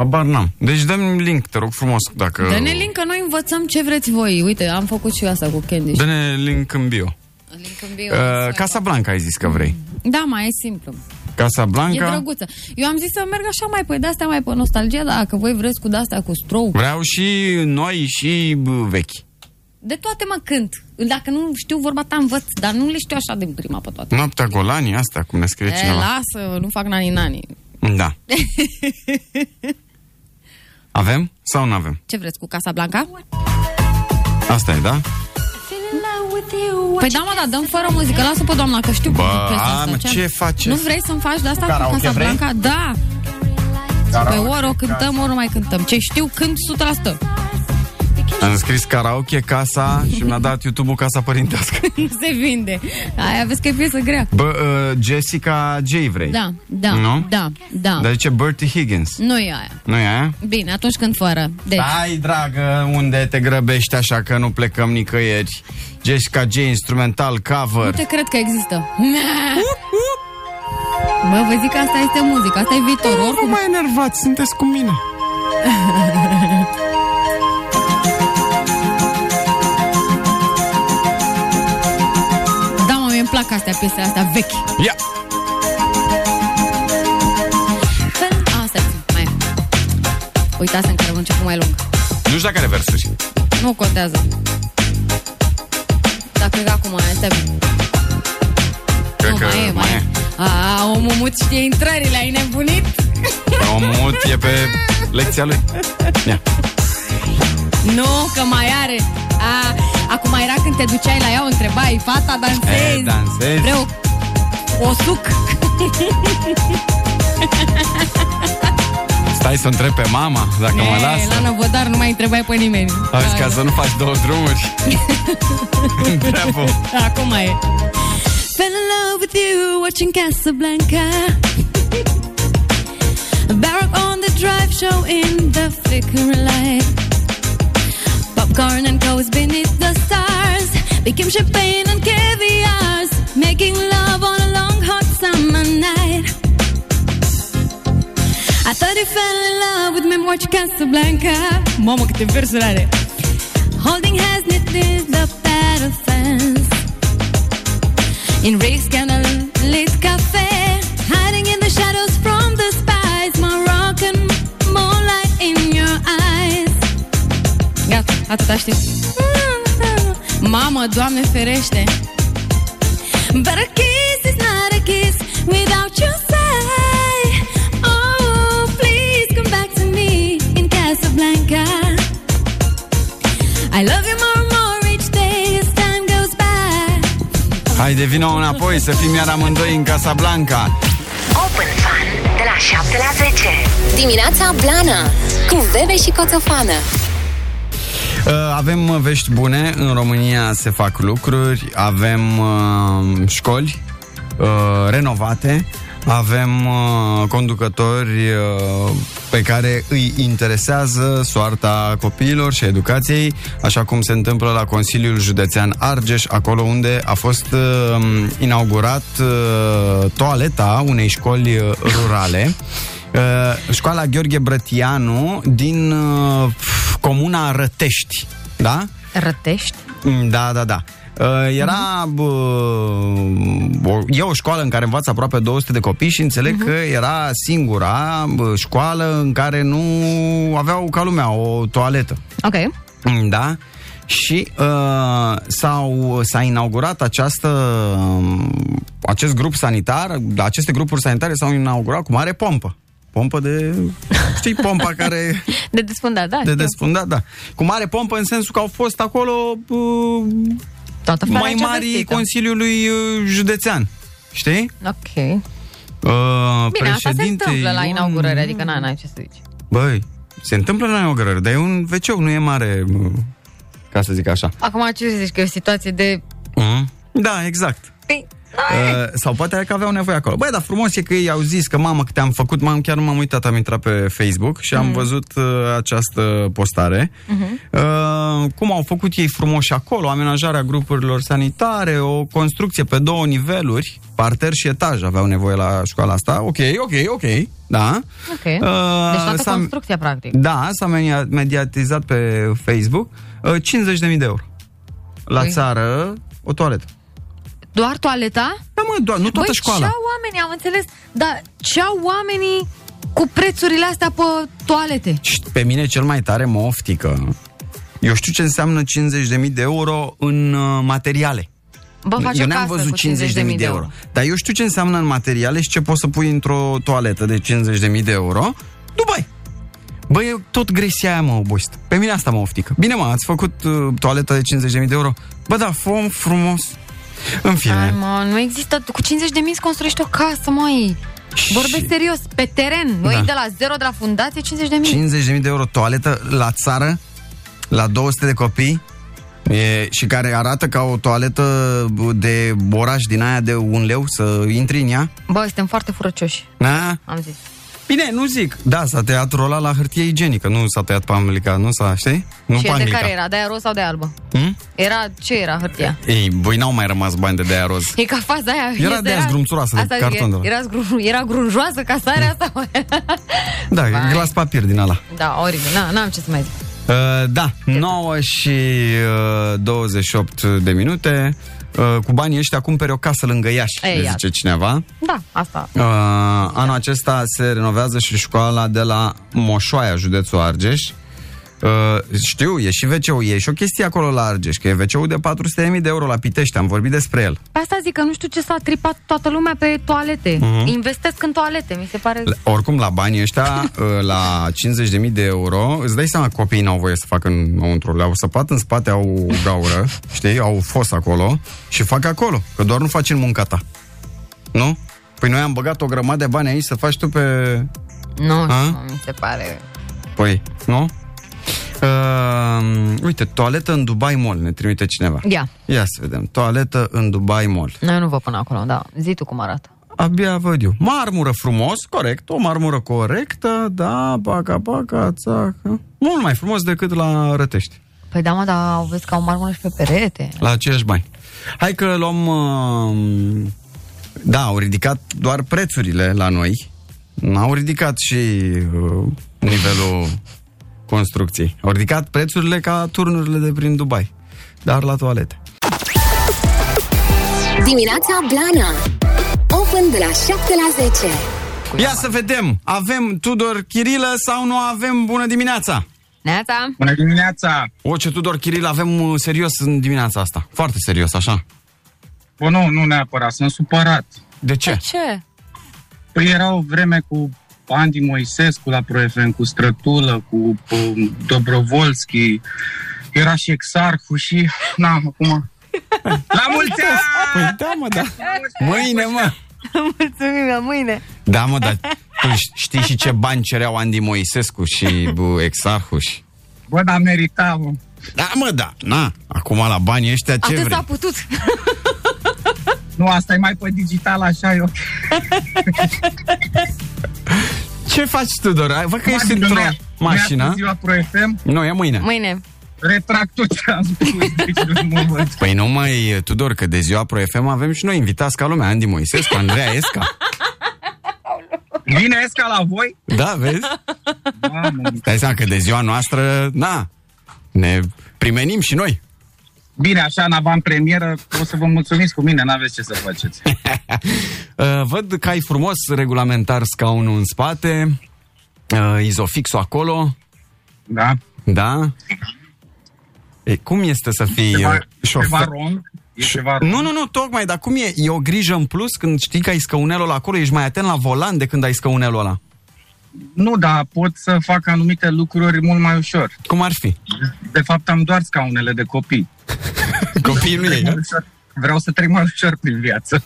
Habar n-am. Deci dăm link, te rog frumos, dacă... Dă-ne link că noi învățăm ce vreți voi. Uite, am făcut și eu asta cu Candy. Dă-ne link în bio. Link în bio. Uh, Casa Blanca ai zis că vrei. Da, mai e simplu. Casa E Blanca. drăguță. Eu am zis să merg așa mai pe de-astea, mai pe nostalgia, dar dacă voi vreți cu de-astea, cu stroke, Vreau și noi și bă, vechi. de toate mă cânt. Dacă nu știu vorba ta, învăț, dar nu le știu așa din prima pe toate. Noaptea Golanii, asta, cum ne scrie E, cineva. lasă, nu fac nani-nani. Da. Avem sau nu avem? Ce vreți cu Casa Blanca? Asta e, da? Păi da, mă, da, dăm fără muzică. Lasă pe doamna, că știu Bă, piesa a, asta. mă, ce faceți? Nu vrei să-mi faci de asta cu Karaoke Casa vrei? Blanca? Da. Karaoke, Pe ori o cântăm, ori nu mai cântăm. Ce știu, cânt 100%. Am scris karaoke, casa și mi-a dat YouTube-ul Casa Părintească. nu se vinde. Aia vezi că e piesă grea. Bă, uh, Jessica J vrei? Da, da, Nu? da, da. Dar zice Bertie Higgins. Nu e aia. Nu e aia? Bine, atunci cânt fără. Deci, Stai, dragă, unde te grăbești așa că nu plecăm nicăieri? Jessica J, instrumental, nu cover. te cred că există. Bă, vă zic că asta este muzică, asta e viitor. Nu vă Oricum, mai enervați, sunteți cu mine. plac astea, piesele astea vechi. Ia! Asta e, mai e. Uitați-mi că are un început mai lung. Nu știu dacă are versuri. Nu contează. Dacă e acum, este Cred nu, că mai e, mai e. A, omul mut știe intrările, ai nebunit? Omul e pe lecția lui. Ia. Nu, că mai are. A, acum era când te duceai la ea, o întrebai, fata, dansezi. E, dansezi. Vreau o suc. Stai să întreb pe mama dacă mă E, lasă. La năvodar nu mai întrebai pe nimeni. Auzi, ca să nu faci două drumuri. Întreabă. Acum e. Fell in love with you watching Casablanca. Barack on the drive show in the flickering light. Popcorn and coats beneath the stars became champagne and caviars, making love on a long hot summer night. I thought he fell in love with me watch Casablanca. Mamă, câte versuri are. Holding hands knit the battle fence. In Rick's candlelit cafe, atâta știu. Mamă, Doamne ferește! But a kiss is not a kiss without your say. Oh, please come back to me in Casablanca. I love you more and more each day as time goes by. Haide, vină înapoi să fim iar amândoi în Casablanca. Open Fun de la 7 la 10. Dimineața Blana Cu Bebe și Coțofană Uh, Avem uh, vești bune, în România se fac lucruri, avem uh, școli uh, renovate, avem uh, conducători uh, pe care îi interesează soarta copiilor și educației, așa cum se întâmplă la Consiliul Județean Argeș, acolo unde a fost uh, inaugurat uh, toaleta unei școli uh, rurale. Uh, școala Gheorghe Brătianu din uh, comuna Rătești, da? Rătești? Mm, Da, da, da. Uh, Era bă, o, e o școală în care învață aproape 200 de copii și înțeleg că era singura bă, școală în care nu aveau ca lumea o toaletă. Ok. Mm, Da? Și uh, s-au, s-a inaugurat această, um, acest grup sanitar, aceste grupuri sanitare s-au inaugurat cu mare pompă. Pompă de... Știi, pompa care... De desfundat, da. De știu. desfundat, da. Cu mare pompă în sensul că au fost acolo uh, Toată mai fereastră mari vestită. Consiliului uh, Județean. Știi? Ok. Uh, Bine, asta se președinte întâmplă la Ion- inaugurări, adică n n-ai ce să zici. Băi, se întâmplă la inaugurări, dar e un wc nu e mare, uh, ca să zic așa. Acum ce zici, că e o situație de... Uh-huh. Da, exact. Păi, Uh, sau poate că aveau nevoie acolo. Băi, dar frumos e că ei au zis că mamă câte am făcut, m-am, chiar nu m-am uitat, am intrat pe Facebook și am văzut uh, această postare. Uh, cum au făcut ei frumos acolo, amenajarea grupurilor sanitare, o construcție pe două niveluri, parter și etaj aveau nevoie la școala asta. Ok, ok, ok, da. ok. Deci toată s-a- construcția, practic. Da, s-a media- mediatizat pe Facebook uh, 50.000 de euro. La Păi. țară, o toaletă. Doar toaleta? Da, mă, doar, nu toată Băi, școala. ce au oamenii, am înțeles, dar ce au oamenii cu prețurile astea pe toalete? Și pe mine cel mai tare mă oftică. Eu știu ce înseamnă 50.000 de euro în uh, materiale. Bă, faci eu o n-am casă văzut cu 50.000 de, de euro. Dar eu știu ce înseamnă în materiale și ce poți să pui într-o toaletă de 50.000 de euro. Dubai. Băi, eu tot gresia aia mă obosit. Pe mine asta mă oftică. Bine, mă, ați făcut uh, toaletă de 50.000 de euro? Bă, da, fom frumos. În fine. Hai, mă, nu există, cu 50 de mii îți construiești o casă, măi. Vorbesc serios, pe teren, nu Da. da. de la zero, de la fundație, 50 de mii. 50.000 de euro toaletă la țară, la 200 de copii e, și care arată ca o toaletă de oraș din aia de un leu să intri în ea. Bă, suntem foarte furăcioși, Da? am zis. Bine, nu zic. Da, s-a tăiat rola la hârtie igienică, nu s-a tăiat pe Anglica, nu s-a, știi? Nu și pe de Anglica. care era? De aia roz sau de albă? Hmm? Era, ce era hârtia? Ei, voi n-au mai rămas bani de de roz. E ca faza aia. Era este- de aia zgrumțuroasă, de Asta zic, carton de ăla. Era, zgru, era grunjoasă casarea asta? mă? Da, e glas papir din ala. da, oribil, Na, n-am ce să mai zic. Uh, da, 9 și uh, 28 de minute. Uh, cu banii ăștia cumpere o casă lângă Iași, Ei, le iată. zice cineva. Da, asta. Uh, anul acesta se renovează și școala de la Moșoaia, județul Argeș. Uh, știu, e și wc e și o chestie acolo la Argeș, că e wc de 400.000 de euro la Pitești, am vorbit despre el. Pe asta zic că nu știu ce s-a tripat toată lumea pe toalete. Mhm. Investesc în toalete, mi se pare... La- Oricum, la banii ăștia, uh, la 50.000 de euro, îți dai seama că copiii n-au voie să facă înăuntru. Le-au săpat în spate, au gaură, știi, au fost acolo și fac acolo, că doar nu faci în munca ta. Nu? Păi noi am băgat o grămadă de bani aici să faci tu pe... Nu A? știu, mă, mi se pare... Păi, nu? Uh, uite, toaletă în Dubai Mall, ne trimite cineva. Ia, Ia să vedem. Toaletă în Dubai Mall. noi nu vă până acolo, da. Zi tu cum arată. Abia văd eu. Marmură frumos, corect, o marmură corectă, da, paca, paca, țacă. Mult mai frumos decât la Rătești, Păi da, mă, dar vezi că au marmură și pe perete. la aceiași bani. Hai că luăm... Uh, da, au ridicat doar prețurile la noi. N-au ridicat și uh, nivelul construcției. Au ridicat prețurile ca turnurile de prin Dubai. Dar la toalete. Dimineața Blana Open de la 7 la 10 Ia să vedem, avem Tudor Chirilă sau nu avem bună dimineața? Neața? Bună dimineața! O, ce Tudor Chiril avem uh, serios în dimineața asta. Foarte serios, așa. Bă, nu, nu neapărat, sunt supărat. De ce? Ce? Păi era o vreme cu Andy Moisescu la ProFM, cu Strătulă, cu um, Dobrovolski, era și Exarhu și, na, acum La mulți ani! Păi da, mă, da. Mâine, mă. Mulțumim, la mâine. Da, mă, dar tu știi și ce bani cereau Andy Moisescu și bă, Exarhu și... Bă, dar merita, mă. Da, mă, da. Na, acum la banii ăștia ce Atât vrei? s-a putut. Nu, asta e mai pe digital, așa eu. Ce faci, Tudor? Ai- Văd că ești Adică într-o nu e- nu e mașină. astăzi ziua Pro FM, Nu, e mâine. Mâine. retrag tot ce am spus. Deci nu mă văd. Păi nu mai, Tudor, că de ziua Pro FM avem și noi invitați ca lumea. Andy Moisescu, Andreea Esca. Vine Esca la voi? Da, vezi? Mamă, Stai seama că de ziua noastră, na, ne primenim și noi. Bine, așa, în avantpremieră, o să vă mulțumiți cu mine, n-aveți ce să faceți. Uh, văd că ai frumos regulamentar scaunul în spate, uh, izofixul acolo. Da. Da? E, cum este să fii Ceva, uh, ceva șofer? rond? E ceva rond? Nu, nu, nu, tocmai, dar cum e? E o grijă în plus când știi că ai scăunelul ăla acolo, ești mai atent la volan de când ai scăunelul ăla. Nu, dar pot să fac anumite lucruri mult mai ușor. Cum ar fi? De fapt, am doar scaunele de copii. Copiii nu ei, Mai nu? ușor. Vreau să trec mai ușor prin viață.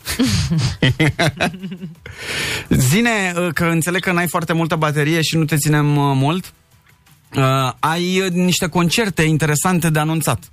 Zine, uh, că înțeleg că n-ai foarte multă baterie și nu te ținem uh, mult. Uh, ai uh, niște concerte interesante de anunțat.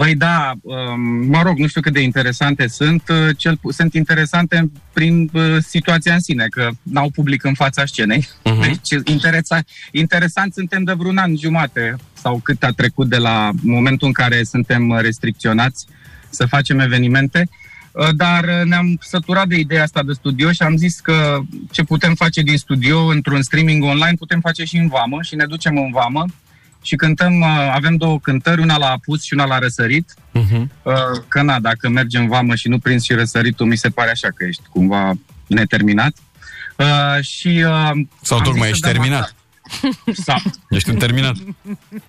Păi da, um, mă rog, nu știu cât de interesante sunt. uh, Cel, pu- sunt interesante prin uh, situația în sine, că n-au public în fața scenei. Mhm. Deci interesa, interesant suntem de vreun an jumate sau cât a trecut de la momentul în care suntem restricționați să facem evenimente. Uh, Dar uh, ne-am săturat de ideea asta de studio și am zis că ce putem face din studio într-un streaming online putem face și în vamă și ne ducem în vamă și cântăm, uh, avem două cântări, una la apus și una la răsărit. Uh-huh. Uh, Că na, dacă mergi în vamă și nu prinzi și răsăritul, mi se pare așa că ești cumva neterminat. Uh, și, uh, Sau am tocmai zis ești să dăm terminat. asta. Sau, Ești un terminat.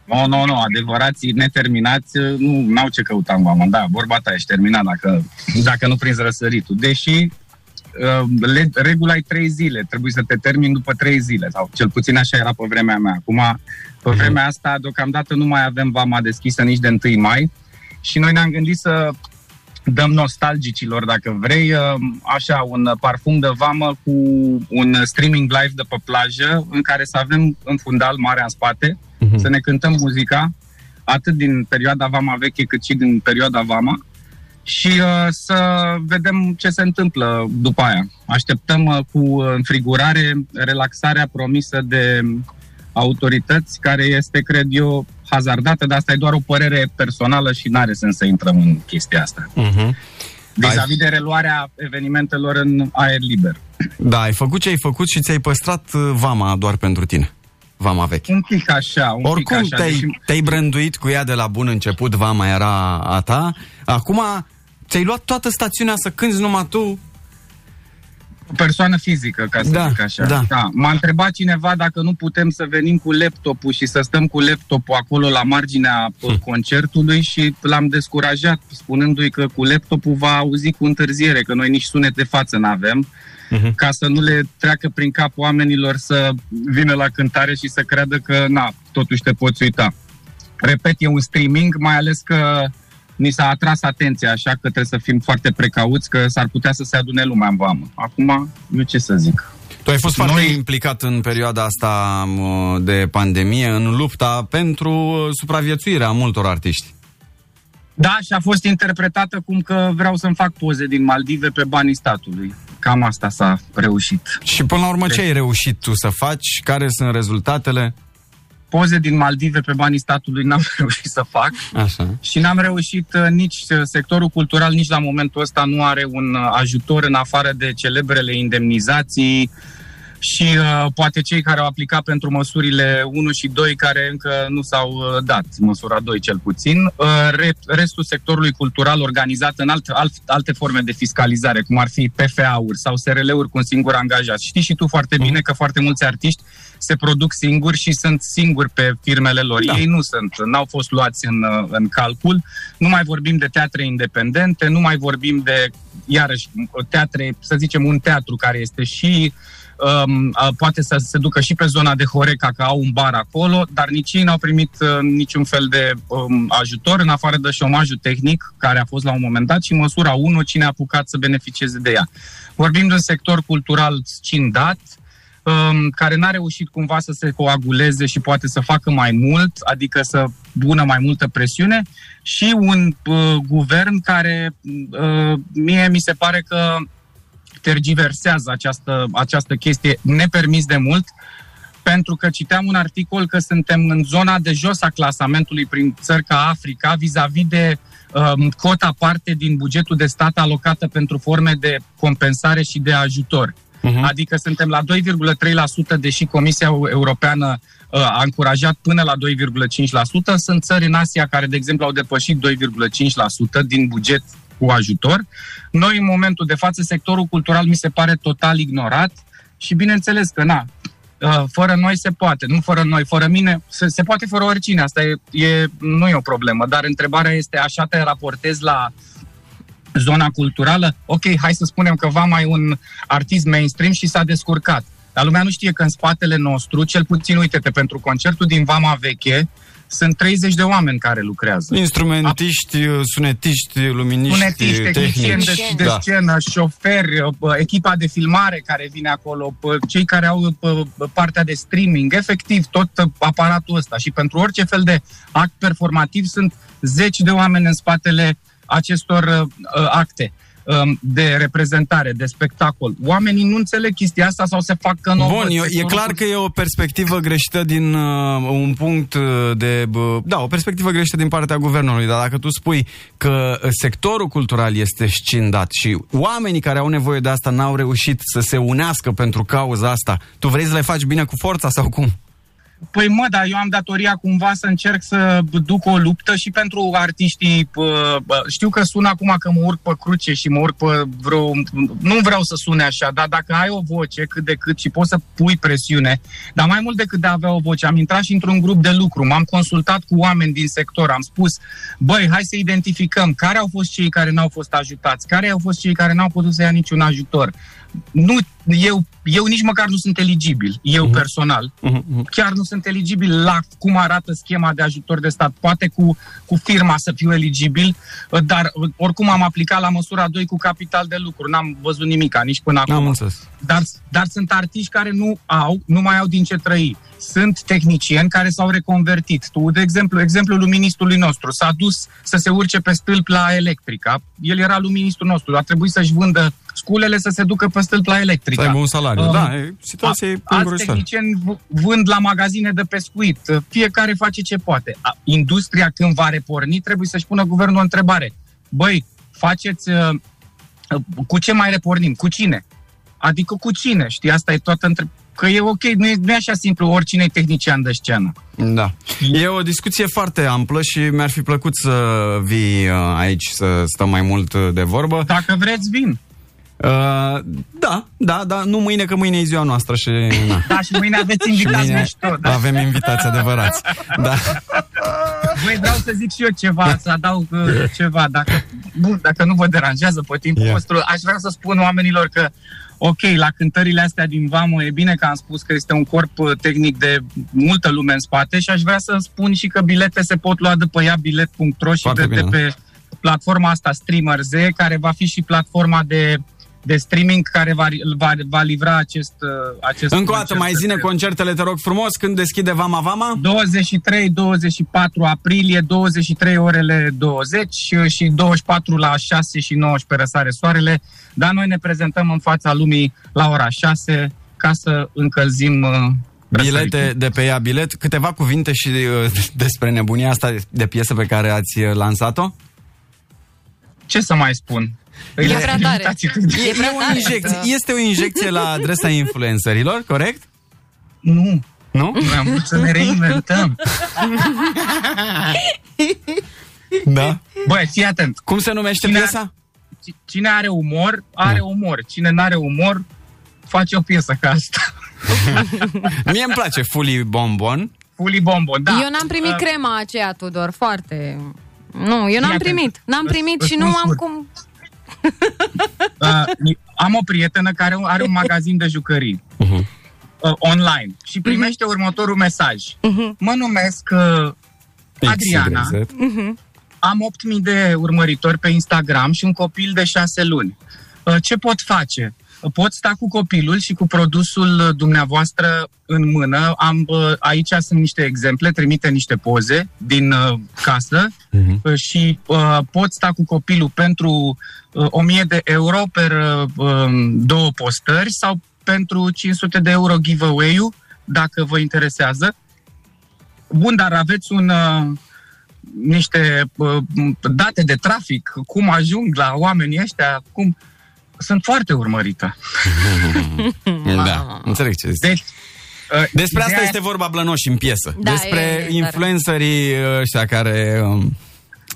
nu, nu, nu, adevărații neterminați uh, nu au ce căuta în vamă. Da, vorba ta, ești terminat dacă, dacă nu prinzi răsăritul. Deși uh, le, regula e trei zile, trebuie să te termini după trei zile, sau cel puțin așa era pe vremea mea. Acum, pe vremea asta, deocamdată nu mai avem vama deschisă nici de 1 mai și noi ne-am gândit să dăm nostalgicilor, dacă vrei, uh, așa, un parfum de vamă cu un streaming live de pe plajă, în care să avem în fundal marea în spate, Mhm. să ne cântăm muzica, atât din perioada Vama veche, cât și din perioada Vama, și uh, să vedem ce se întâmplă după aia. Așteptăm uh, cu înfrigurare relaxarea promisă de autorități, care este, cred eu, hazardată, dar asta e doar o părere personală și n-are sens să intrăm în chestia asta. Uh-huh. Vis-a-vis de reluarea evenimentelor în aer liber. Da, ai făcut ce ai făcut și ți-ai păstrat uh, vama doar pentru tine. Vama veche. Un pic așa, un Oricum pic așa. te-ai, deși- te-ai branduit cu ea de la bun început, vama era a ta. Acum ți-ai luat toată stațiunea să cânti numai tu. o persoană fizică, ca să Da, zic așa. da. Da. M-a întrebat cineva dacă nu putem să venim cu laptopul și să stăm cu laptopul acolo la marginea hm. concertului și l-am descurajat spunându-i că cu laptopul va auzi cu întârziere, că noi nici sunet de față nu avem Mhm. ca să nu le treacă prin cap oamenilor să vină la cântare și să creadă că, na, totuși te poți uita. Repet, e un streaming, mai ales că ni s-a atras atenția, așa că trebuie să fim foarte precauți, că s-ar putea să se adune lumea în vamă. Acum, eu ce să zic? Tu ai fost foarte Noi- implicat în perioada asta mă, de pandemie, în lupta pentru uh, supraviețuirea multor artiști. Da, și a fost interpretată cum că vreau să-mi fac poze din Maldive pe banii statului. Cam asta s-a reușit. Și până la urmă ce ai reușit tu să faci? Care sunt rezultatele? Poze din Maldive pe banii statului n-am reușit să fac. Așa. Și n-am reușit uh, nici uh, sectorul cultural, nici la momentul ăsta nu are un uh, ajutor în afară de celebrele indemnizații și uh, poate cei care au aplicat pentru măsurile 1 și 2 care încă nu s-au uh, dat, măsura 2 cel puțin. Uh, re- restul sectorului cultural organizat în alt, alt, alte forme de fiscalizare, cum ar fi PFA-uri sau SRL-uri cu un singur angajat. Știi și tu foarte bine că foarte mulți artiști se produc singuri și sunt singuri pe firmele lor. Da. Ei nu sunt, n-au fost luați în, uh, în calcul. Nu mai vorbim de teatre independente, nu mai vorbim de, iarăși, teatre, să zicem, un teatru care este și um, uh, poate să se ducă și pe zona de Horeca, că au un bar acolo, dar nici ei n-au primit uh, niciun fel de um, ajutor, în afară de șomajul tehnic, care a fost la un moment dat, și măsura 1, cine a apucat să beneficieze de ea. Vorbim de un sector cultural scindat, um, care n-a reușit cumva să se coaguleze și poate să facă mai mult, adică să bună mai multă presiune, și un uh, guvern care uh, mie mi se pare că tergiversează această, această chestie nepermis de mult, pentru că citeam un articol că suntem în zona de jos a clasamentului prin țări ca Africa vis-a-vis de um, cota parte din bugetul de stat alocată pentru forme de compensare și de ajutor. Uh-huh. Adică suntem la 2,3%, deși Comisia Europeană uh, a încurajat până la 2,5%. Sunt țări în Asia care, de exemplu, au depășit 2,5% din buget cu ajutor. Noi, în momentul de față, sectorul cultural mi se pare total ignorat și bineînțeles că, na, uh, fără noi se poate, nu fără noi, fără mine, se, se poate fără oricine, asta e, e, nu e o problemă, dar întrebarea este, așa te raportezi la zona culturală? Ok, hai să spunem că va mai un artist mainstream și s-a descurcat. Dar lumea nu știe că în spatele nostru, cel puțin, uite-te, pentru concertul din Vama Veche, sunt 30 de oameni care lucrează. Instrumentiști, sunetiști, luminiști, Sunetiști, tehnicieni de, tehnici. de Da. scenă, șoferi, bă, echipa de filmare care vine acolo, bă, cei care au bă, bă, partea de streaming, efectiv tot uh, aparatul ăsta. Și pentru orice fel de act performativ sunt zeci de oameni în spatele acestor uh, uh, acte um, de reprezentare, de spectacol. Oamenii nu înțeleg chestia asta sau se fac că nu o Bun, văd. e, e Sectorul clar că e o perspectivă greșită din uh, un punct uh, de... Uh, da, o perspectivă greșită din partea guvernului, dar dacă tu spui că uh, sectorul cultural este scindat și oamenii care au nevoie de asta n-au reușit să se unească pentru cauza asta, tu vrei să le faci bine cu forța sau cum? Păi mă, dar eu am datoria cumva să încerc să duc o luptă și pentru artiștii. Pă, bă, știu că sună acum că mă urc pe cruce și mă urc pe vreo... Nu vreau să sune așa, dar dacă ai o voce cât de cât și poți să pui presiune, dar mai mult decât de a avea o voce, am intrat și într-un grup de lucru, m-am consultat cu oameni din sector, am spus, băi, hai să identificăm care au fost cei care n-au fost ajutați, care au fost cei care n-au putut să ia niciun ajutor. Nu, eu, eu nici măcar nu sunt eligibil, eu uh-huh. personal. Uh-huh. Chiar nu sunt eligibil la cum arată schema de ajutor de stat. Poate cu, cu firma să fiu eligibil, dar oricum am aplicat la măsura 2 cu capital de lucru. N-am văzut nimica nici până acum. Am înțeles. Dar, dar sunt artiști care nu au, nu mai au din ce trăi. Sunt tehnicieni care s-au reconvertit. Tu, de exemplu, exemplul luministului nostru s-a dus să se urce pe stâlp la electrica. El era luministul nostru. A trebuit să-și vândă sculele să se ducă pe stâlp la electrica. Să aibă un salariu. Um, da, e, situația e Alți îngrozitor. tehnicieni v- vând la magazine de pescuit. Fiecare face ce poate. A- Industria, când va reporni, trebuie să-și pună guvernul o întrebare. Băi, faceți... uh, uh, Cu ce mai repornim? Cu cine? Adică cu cine? Știi, asta e toată între... Că e ok, nu e, nu e așa simplu, oricine e tehnician de scenă. Da. E o discuție foarte amplă și mi-ar fi plăcut să vii uh, aici să stăm mai mult uh, de vorbă. Dacă vreți, vin. Uh, da, da, da, nu mâine, că mâine e ziua noastră și... Na. Da, și mâine aveți Și invitați mâine mișto. Da. avem invitați adevărați. Da. Băi, vreau să zic și eu ceva, să adaug uh, ceva, dacă, bun, dacă nu vă deranjează pe timpul Ia. vostru. Aș vrea să spun oamenilor că, ok, la cântările astea din Vamo, e bine că am spus că este un corp uh, tehnic de multă lume în spate și aș vrea să spun și că bilete se pot lua de pe ea bilet.ro și Foarte de, de bine. pe platforma asta Streamer Z, care va fi și platforma de de streaming care va, va, va livra acest, uh, acest Încă o dată, concert. mai zine concertele, te rog frumos, când deschide Vama Vama? 23-24 aprilie, 23 orele 20 și 24 la 6 și 19 răsare soarele, dar noi ne prezentăm în fața lumii la ora 6 ca să încălzim uh, Bilete răsăritul. de pe ea bilet. Câteva cuvinte și uh, despre nebunia asta de piesă pe care ați uh, lansat-o? Ce să mai spun? E prea tare. Invitații când- E prea o tare. injecție, este o injecție la adresa influencerilor, corect? Nu, Nu? noi am vrut să ne reinventăm. Da. Băi, fii atent. Cum se numește Cine- piesa? Ci- Cine are umor, are Da. umor. Cine n-are umor, face o piesă ca asta. Mie îmi place Fully Bonbon. Fully bombon, da. Eu n-am primit Uh, crema aceea, Tudor, foarte... Nu, eu n-am Fii atent. primit. N-am Îți- primit îți și nu spun am scurt. cum... Uh, am o prietenă care are un magazin de jucării Uh-huh. uh, online și primește următorul mesaj. Mă numesc uh, Adriana, XYZ. am 8.000 de urmăritori pe Instagram și un copil de 6 luni. Uh, Ce pot face? Uh, Pot sta cu copilul și cu produsul uh, dumneavoastră în mână. Am, uh, aici sunt niște exemple, trimite niște poze din uh, casă uh, și uh, pot sta cu copilul pentru uh, 1000 de euro per uh, um, două postări sau pentru 500 de euro giveaway-ul, dacă vă interesează. Bun, dar aveți un, uh, niște uh, date de trafic, cum ajung la oamenii ăștia, cum... Sunt foarte urmărită. Da, înțeleg ce zici. Deci, uh, Despre asta ideea- este vorba blănoși în piesă. Da, Despre e- e tare. influencerii ăștia care um,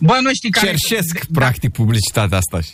Bă, nu știi care... cerșesc practic publicitatea asta. și-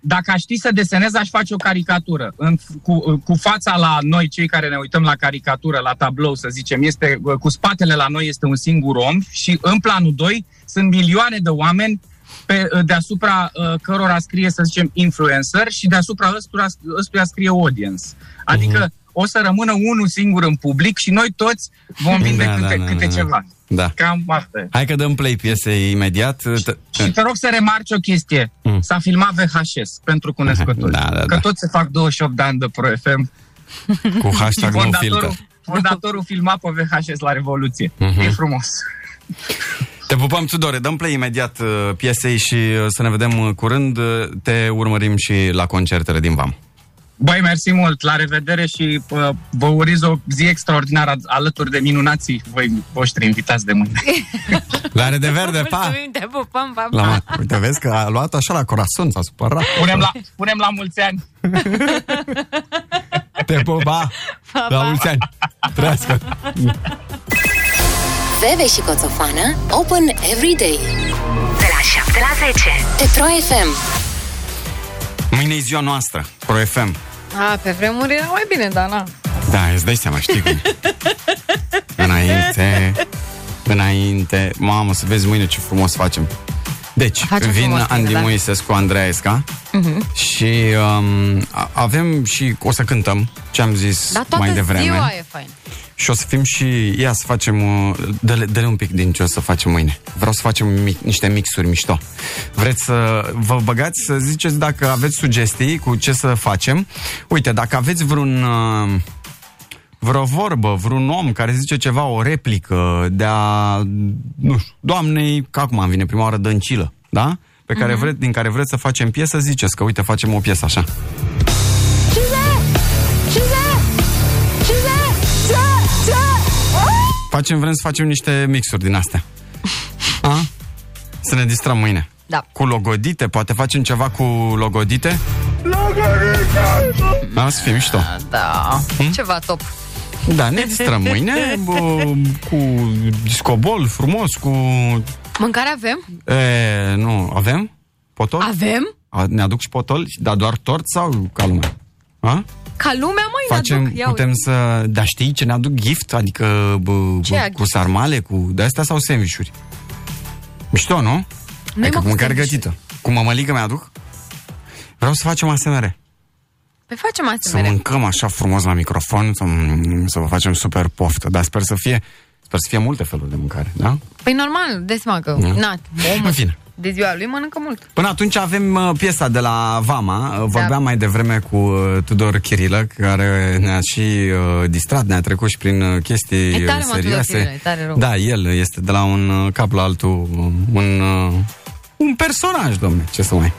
Dacă aș ști să desenez, aș face o caricatură. În, cu, cu fața la noi, cei care ne uităm la caricatură, la tablou, să zicem, este, cu spatele la noi este un singur om și în planul 2 sunt milioane de oameni pe, deasupra uh, cărora scrie, să zicem, influencer și deasupra ăstuia, ăstuia scrie audience. Adică o să rămână unul singur în public și noi toți vom vinde Da, da, câte, da, câte da, da. ceva. Da. Cam asta e. Hai că dăm play piesei imediat. T- Și te rog să remarci o chestie. Mm. S-a filmat VHS pentru cunoscători. Da, da, Că da. toți se fac 28 de ani de Pro FM. Cu hashtag no fondatorul, filter. fondatorul filma pe VHS la Revoluție. Mhm. E frumos. Te pupăm, Tudore. Dăm play imediat uh, piesei și uh, să ne vedem uh, curând. Uh, Te urmărim și la concertele din VAM. Băi, mersi mult, la revedere și uh, vă uriz o zi extraordinară alături de minunații voi voștri invitați de mâine. La de verde, pa! Mulțumim, te pupăm, pa, La pa. ma- Uite, vezi că a luat așa la corazon, s-a supărat. Punem la, punem la mulți ani. Te pupa! Pa, La pa. mulți ani! Trăiască! Veve și Coțofană Open every day De la 7 la 10. Pe Pro FM Mâine e ziua noastră, Pro FM. A, pe vremuri era mai bine, dar na. Da, îți dai seama, știi cum. înainte, înainte, mamă, să vezi mâine ce frumos facem. Deci, Facem vin frumos, Andy da. Moisescu, Andreea Esca Mhm. și um, a- avem și, o să cântăm, ce am zis Dar toată mai devreme. ziua e fain. Și o să fim și, ia să facem, uh, dă-le, dă un pic din ce o să facem mâine. Vreau să facem mi- niște mixuri mișto. Vreți să vă băgați, să ziceți dacă aveți sugestii cu ce să facem. Uite, dacă aveți vreun... uh, vreo vorbă, vreun om care zice ceva, o replică de a, nu știu, doamnei, că acum îmi vine prima oară dăncilă, da? Pe care Mhm. vre, din care vreți să facem piesă, ziceți că uite, facem o piesă așa. Facem, vrem să facem niște mixuri din astea. A? Să ne distrăm mâine. Da. Cu logodite, poate facem ceva cu logodite? Da, să fie mișto. Da, Hmm? ceva top. Da, ne distrăm mâine bă, cu discobol frumos, cu... Mâncare avem? E, nu, avem? Potol? Avem? A, ne aduc și potol? Dar doar tort sau ca lumea? A? Ca lumea, măi, Facem, ne aduc. Ia putem uite. să... Dar știi ce ne aduc gift? Adică bă, Ce bă, a cu sarmale, cu de-astea sau sandvișuri? Mișto, nu? Nu-i adică mă cu cu mâncare sandvișuri. gătită. Cu mămăligă mi-aduc? Vreau să facem ASMR. Păi facem Să asemenea. mâncăm așa frumos la microfon, să, să vă facem super poftă. Dar sper să fie sper să fie multe feluri de mâncare, da? Păi normal, de seama că, Da. na, omul În fine. De ziua lui mănâncă mult. Până atunci avem uh, piesa de la Vama. Uh, Vorbeam Da. mai devreme cu uh, Tudor Chirilă, care ne-a și uh, distrat, ne-a trecut și prin uh, chestii E tare, uh, mă, Tudor serioase. Chirilă, e tare rău. Da, el este de la un uh, cap la altul uh, un, uh, un personaj, domne, ce să mai.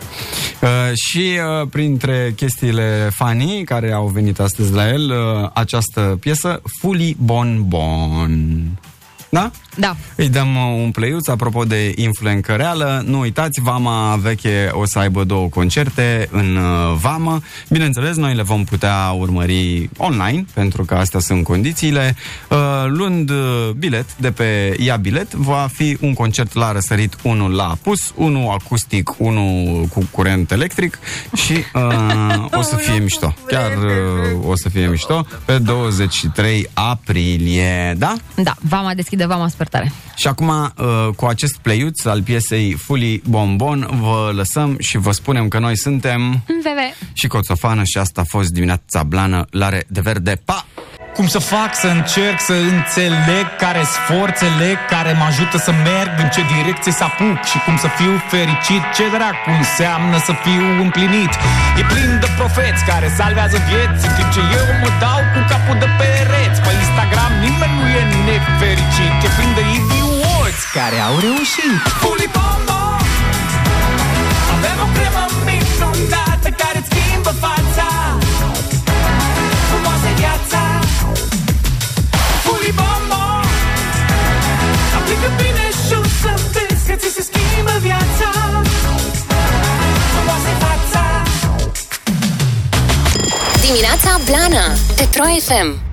Uh, și uh, printre chestiile funny care au venit astăzi la el, uh, această piesă, Fully Bon Bon. Da? Da. Îi dăm uh, un pleiuț apropo de influencăreală. Nu uitați, Vama Veche o să aibă două concerte în uh, Vamă. Bineînțeles, noi le vom putea urmări online, pentru că astea sunt condițiile. Uh, Luând uh, bilet de pe Ia Bilet, va fi un concert la răsărit, unul la apus, unul acustic, unul cu curent electric și uh, o să fie mișto. Chiar uh, o să fie mișto pe 23 aprilie, da? Da, Vama deschide Vama Super super tare. Și acum, uh, cu acest pleiuț al piesei Fully Bonbon, vă lăsăm și vă spunem că noi suntem Veve. și Coțofană și asta a fost dimineața blană, lare de verde. Pa! Cum să fac să încerc să înțeleg care sunt forțele care mă ajută să merg în ce direcție să apuc și cum să fiu fericit, ce dracu înseamnă să fiu împlinit. E plin de profeți care salvează vieți în timp ce eu mă dau cu capul de pereți. Pe Instagram nimeni nu e nefericit, e plin de idioți care au reușit. Fully bombo! Avem o cremă minunată care îți schimbă fața. Frumoasă viața. Fully bombo Aplică bine și o să vezi că ți se schimbă viața. Frumoasă fața. Dimineața Blana Pe Pro FM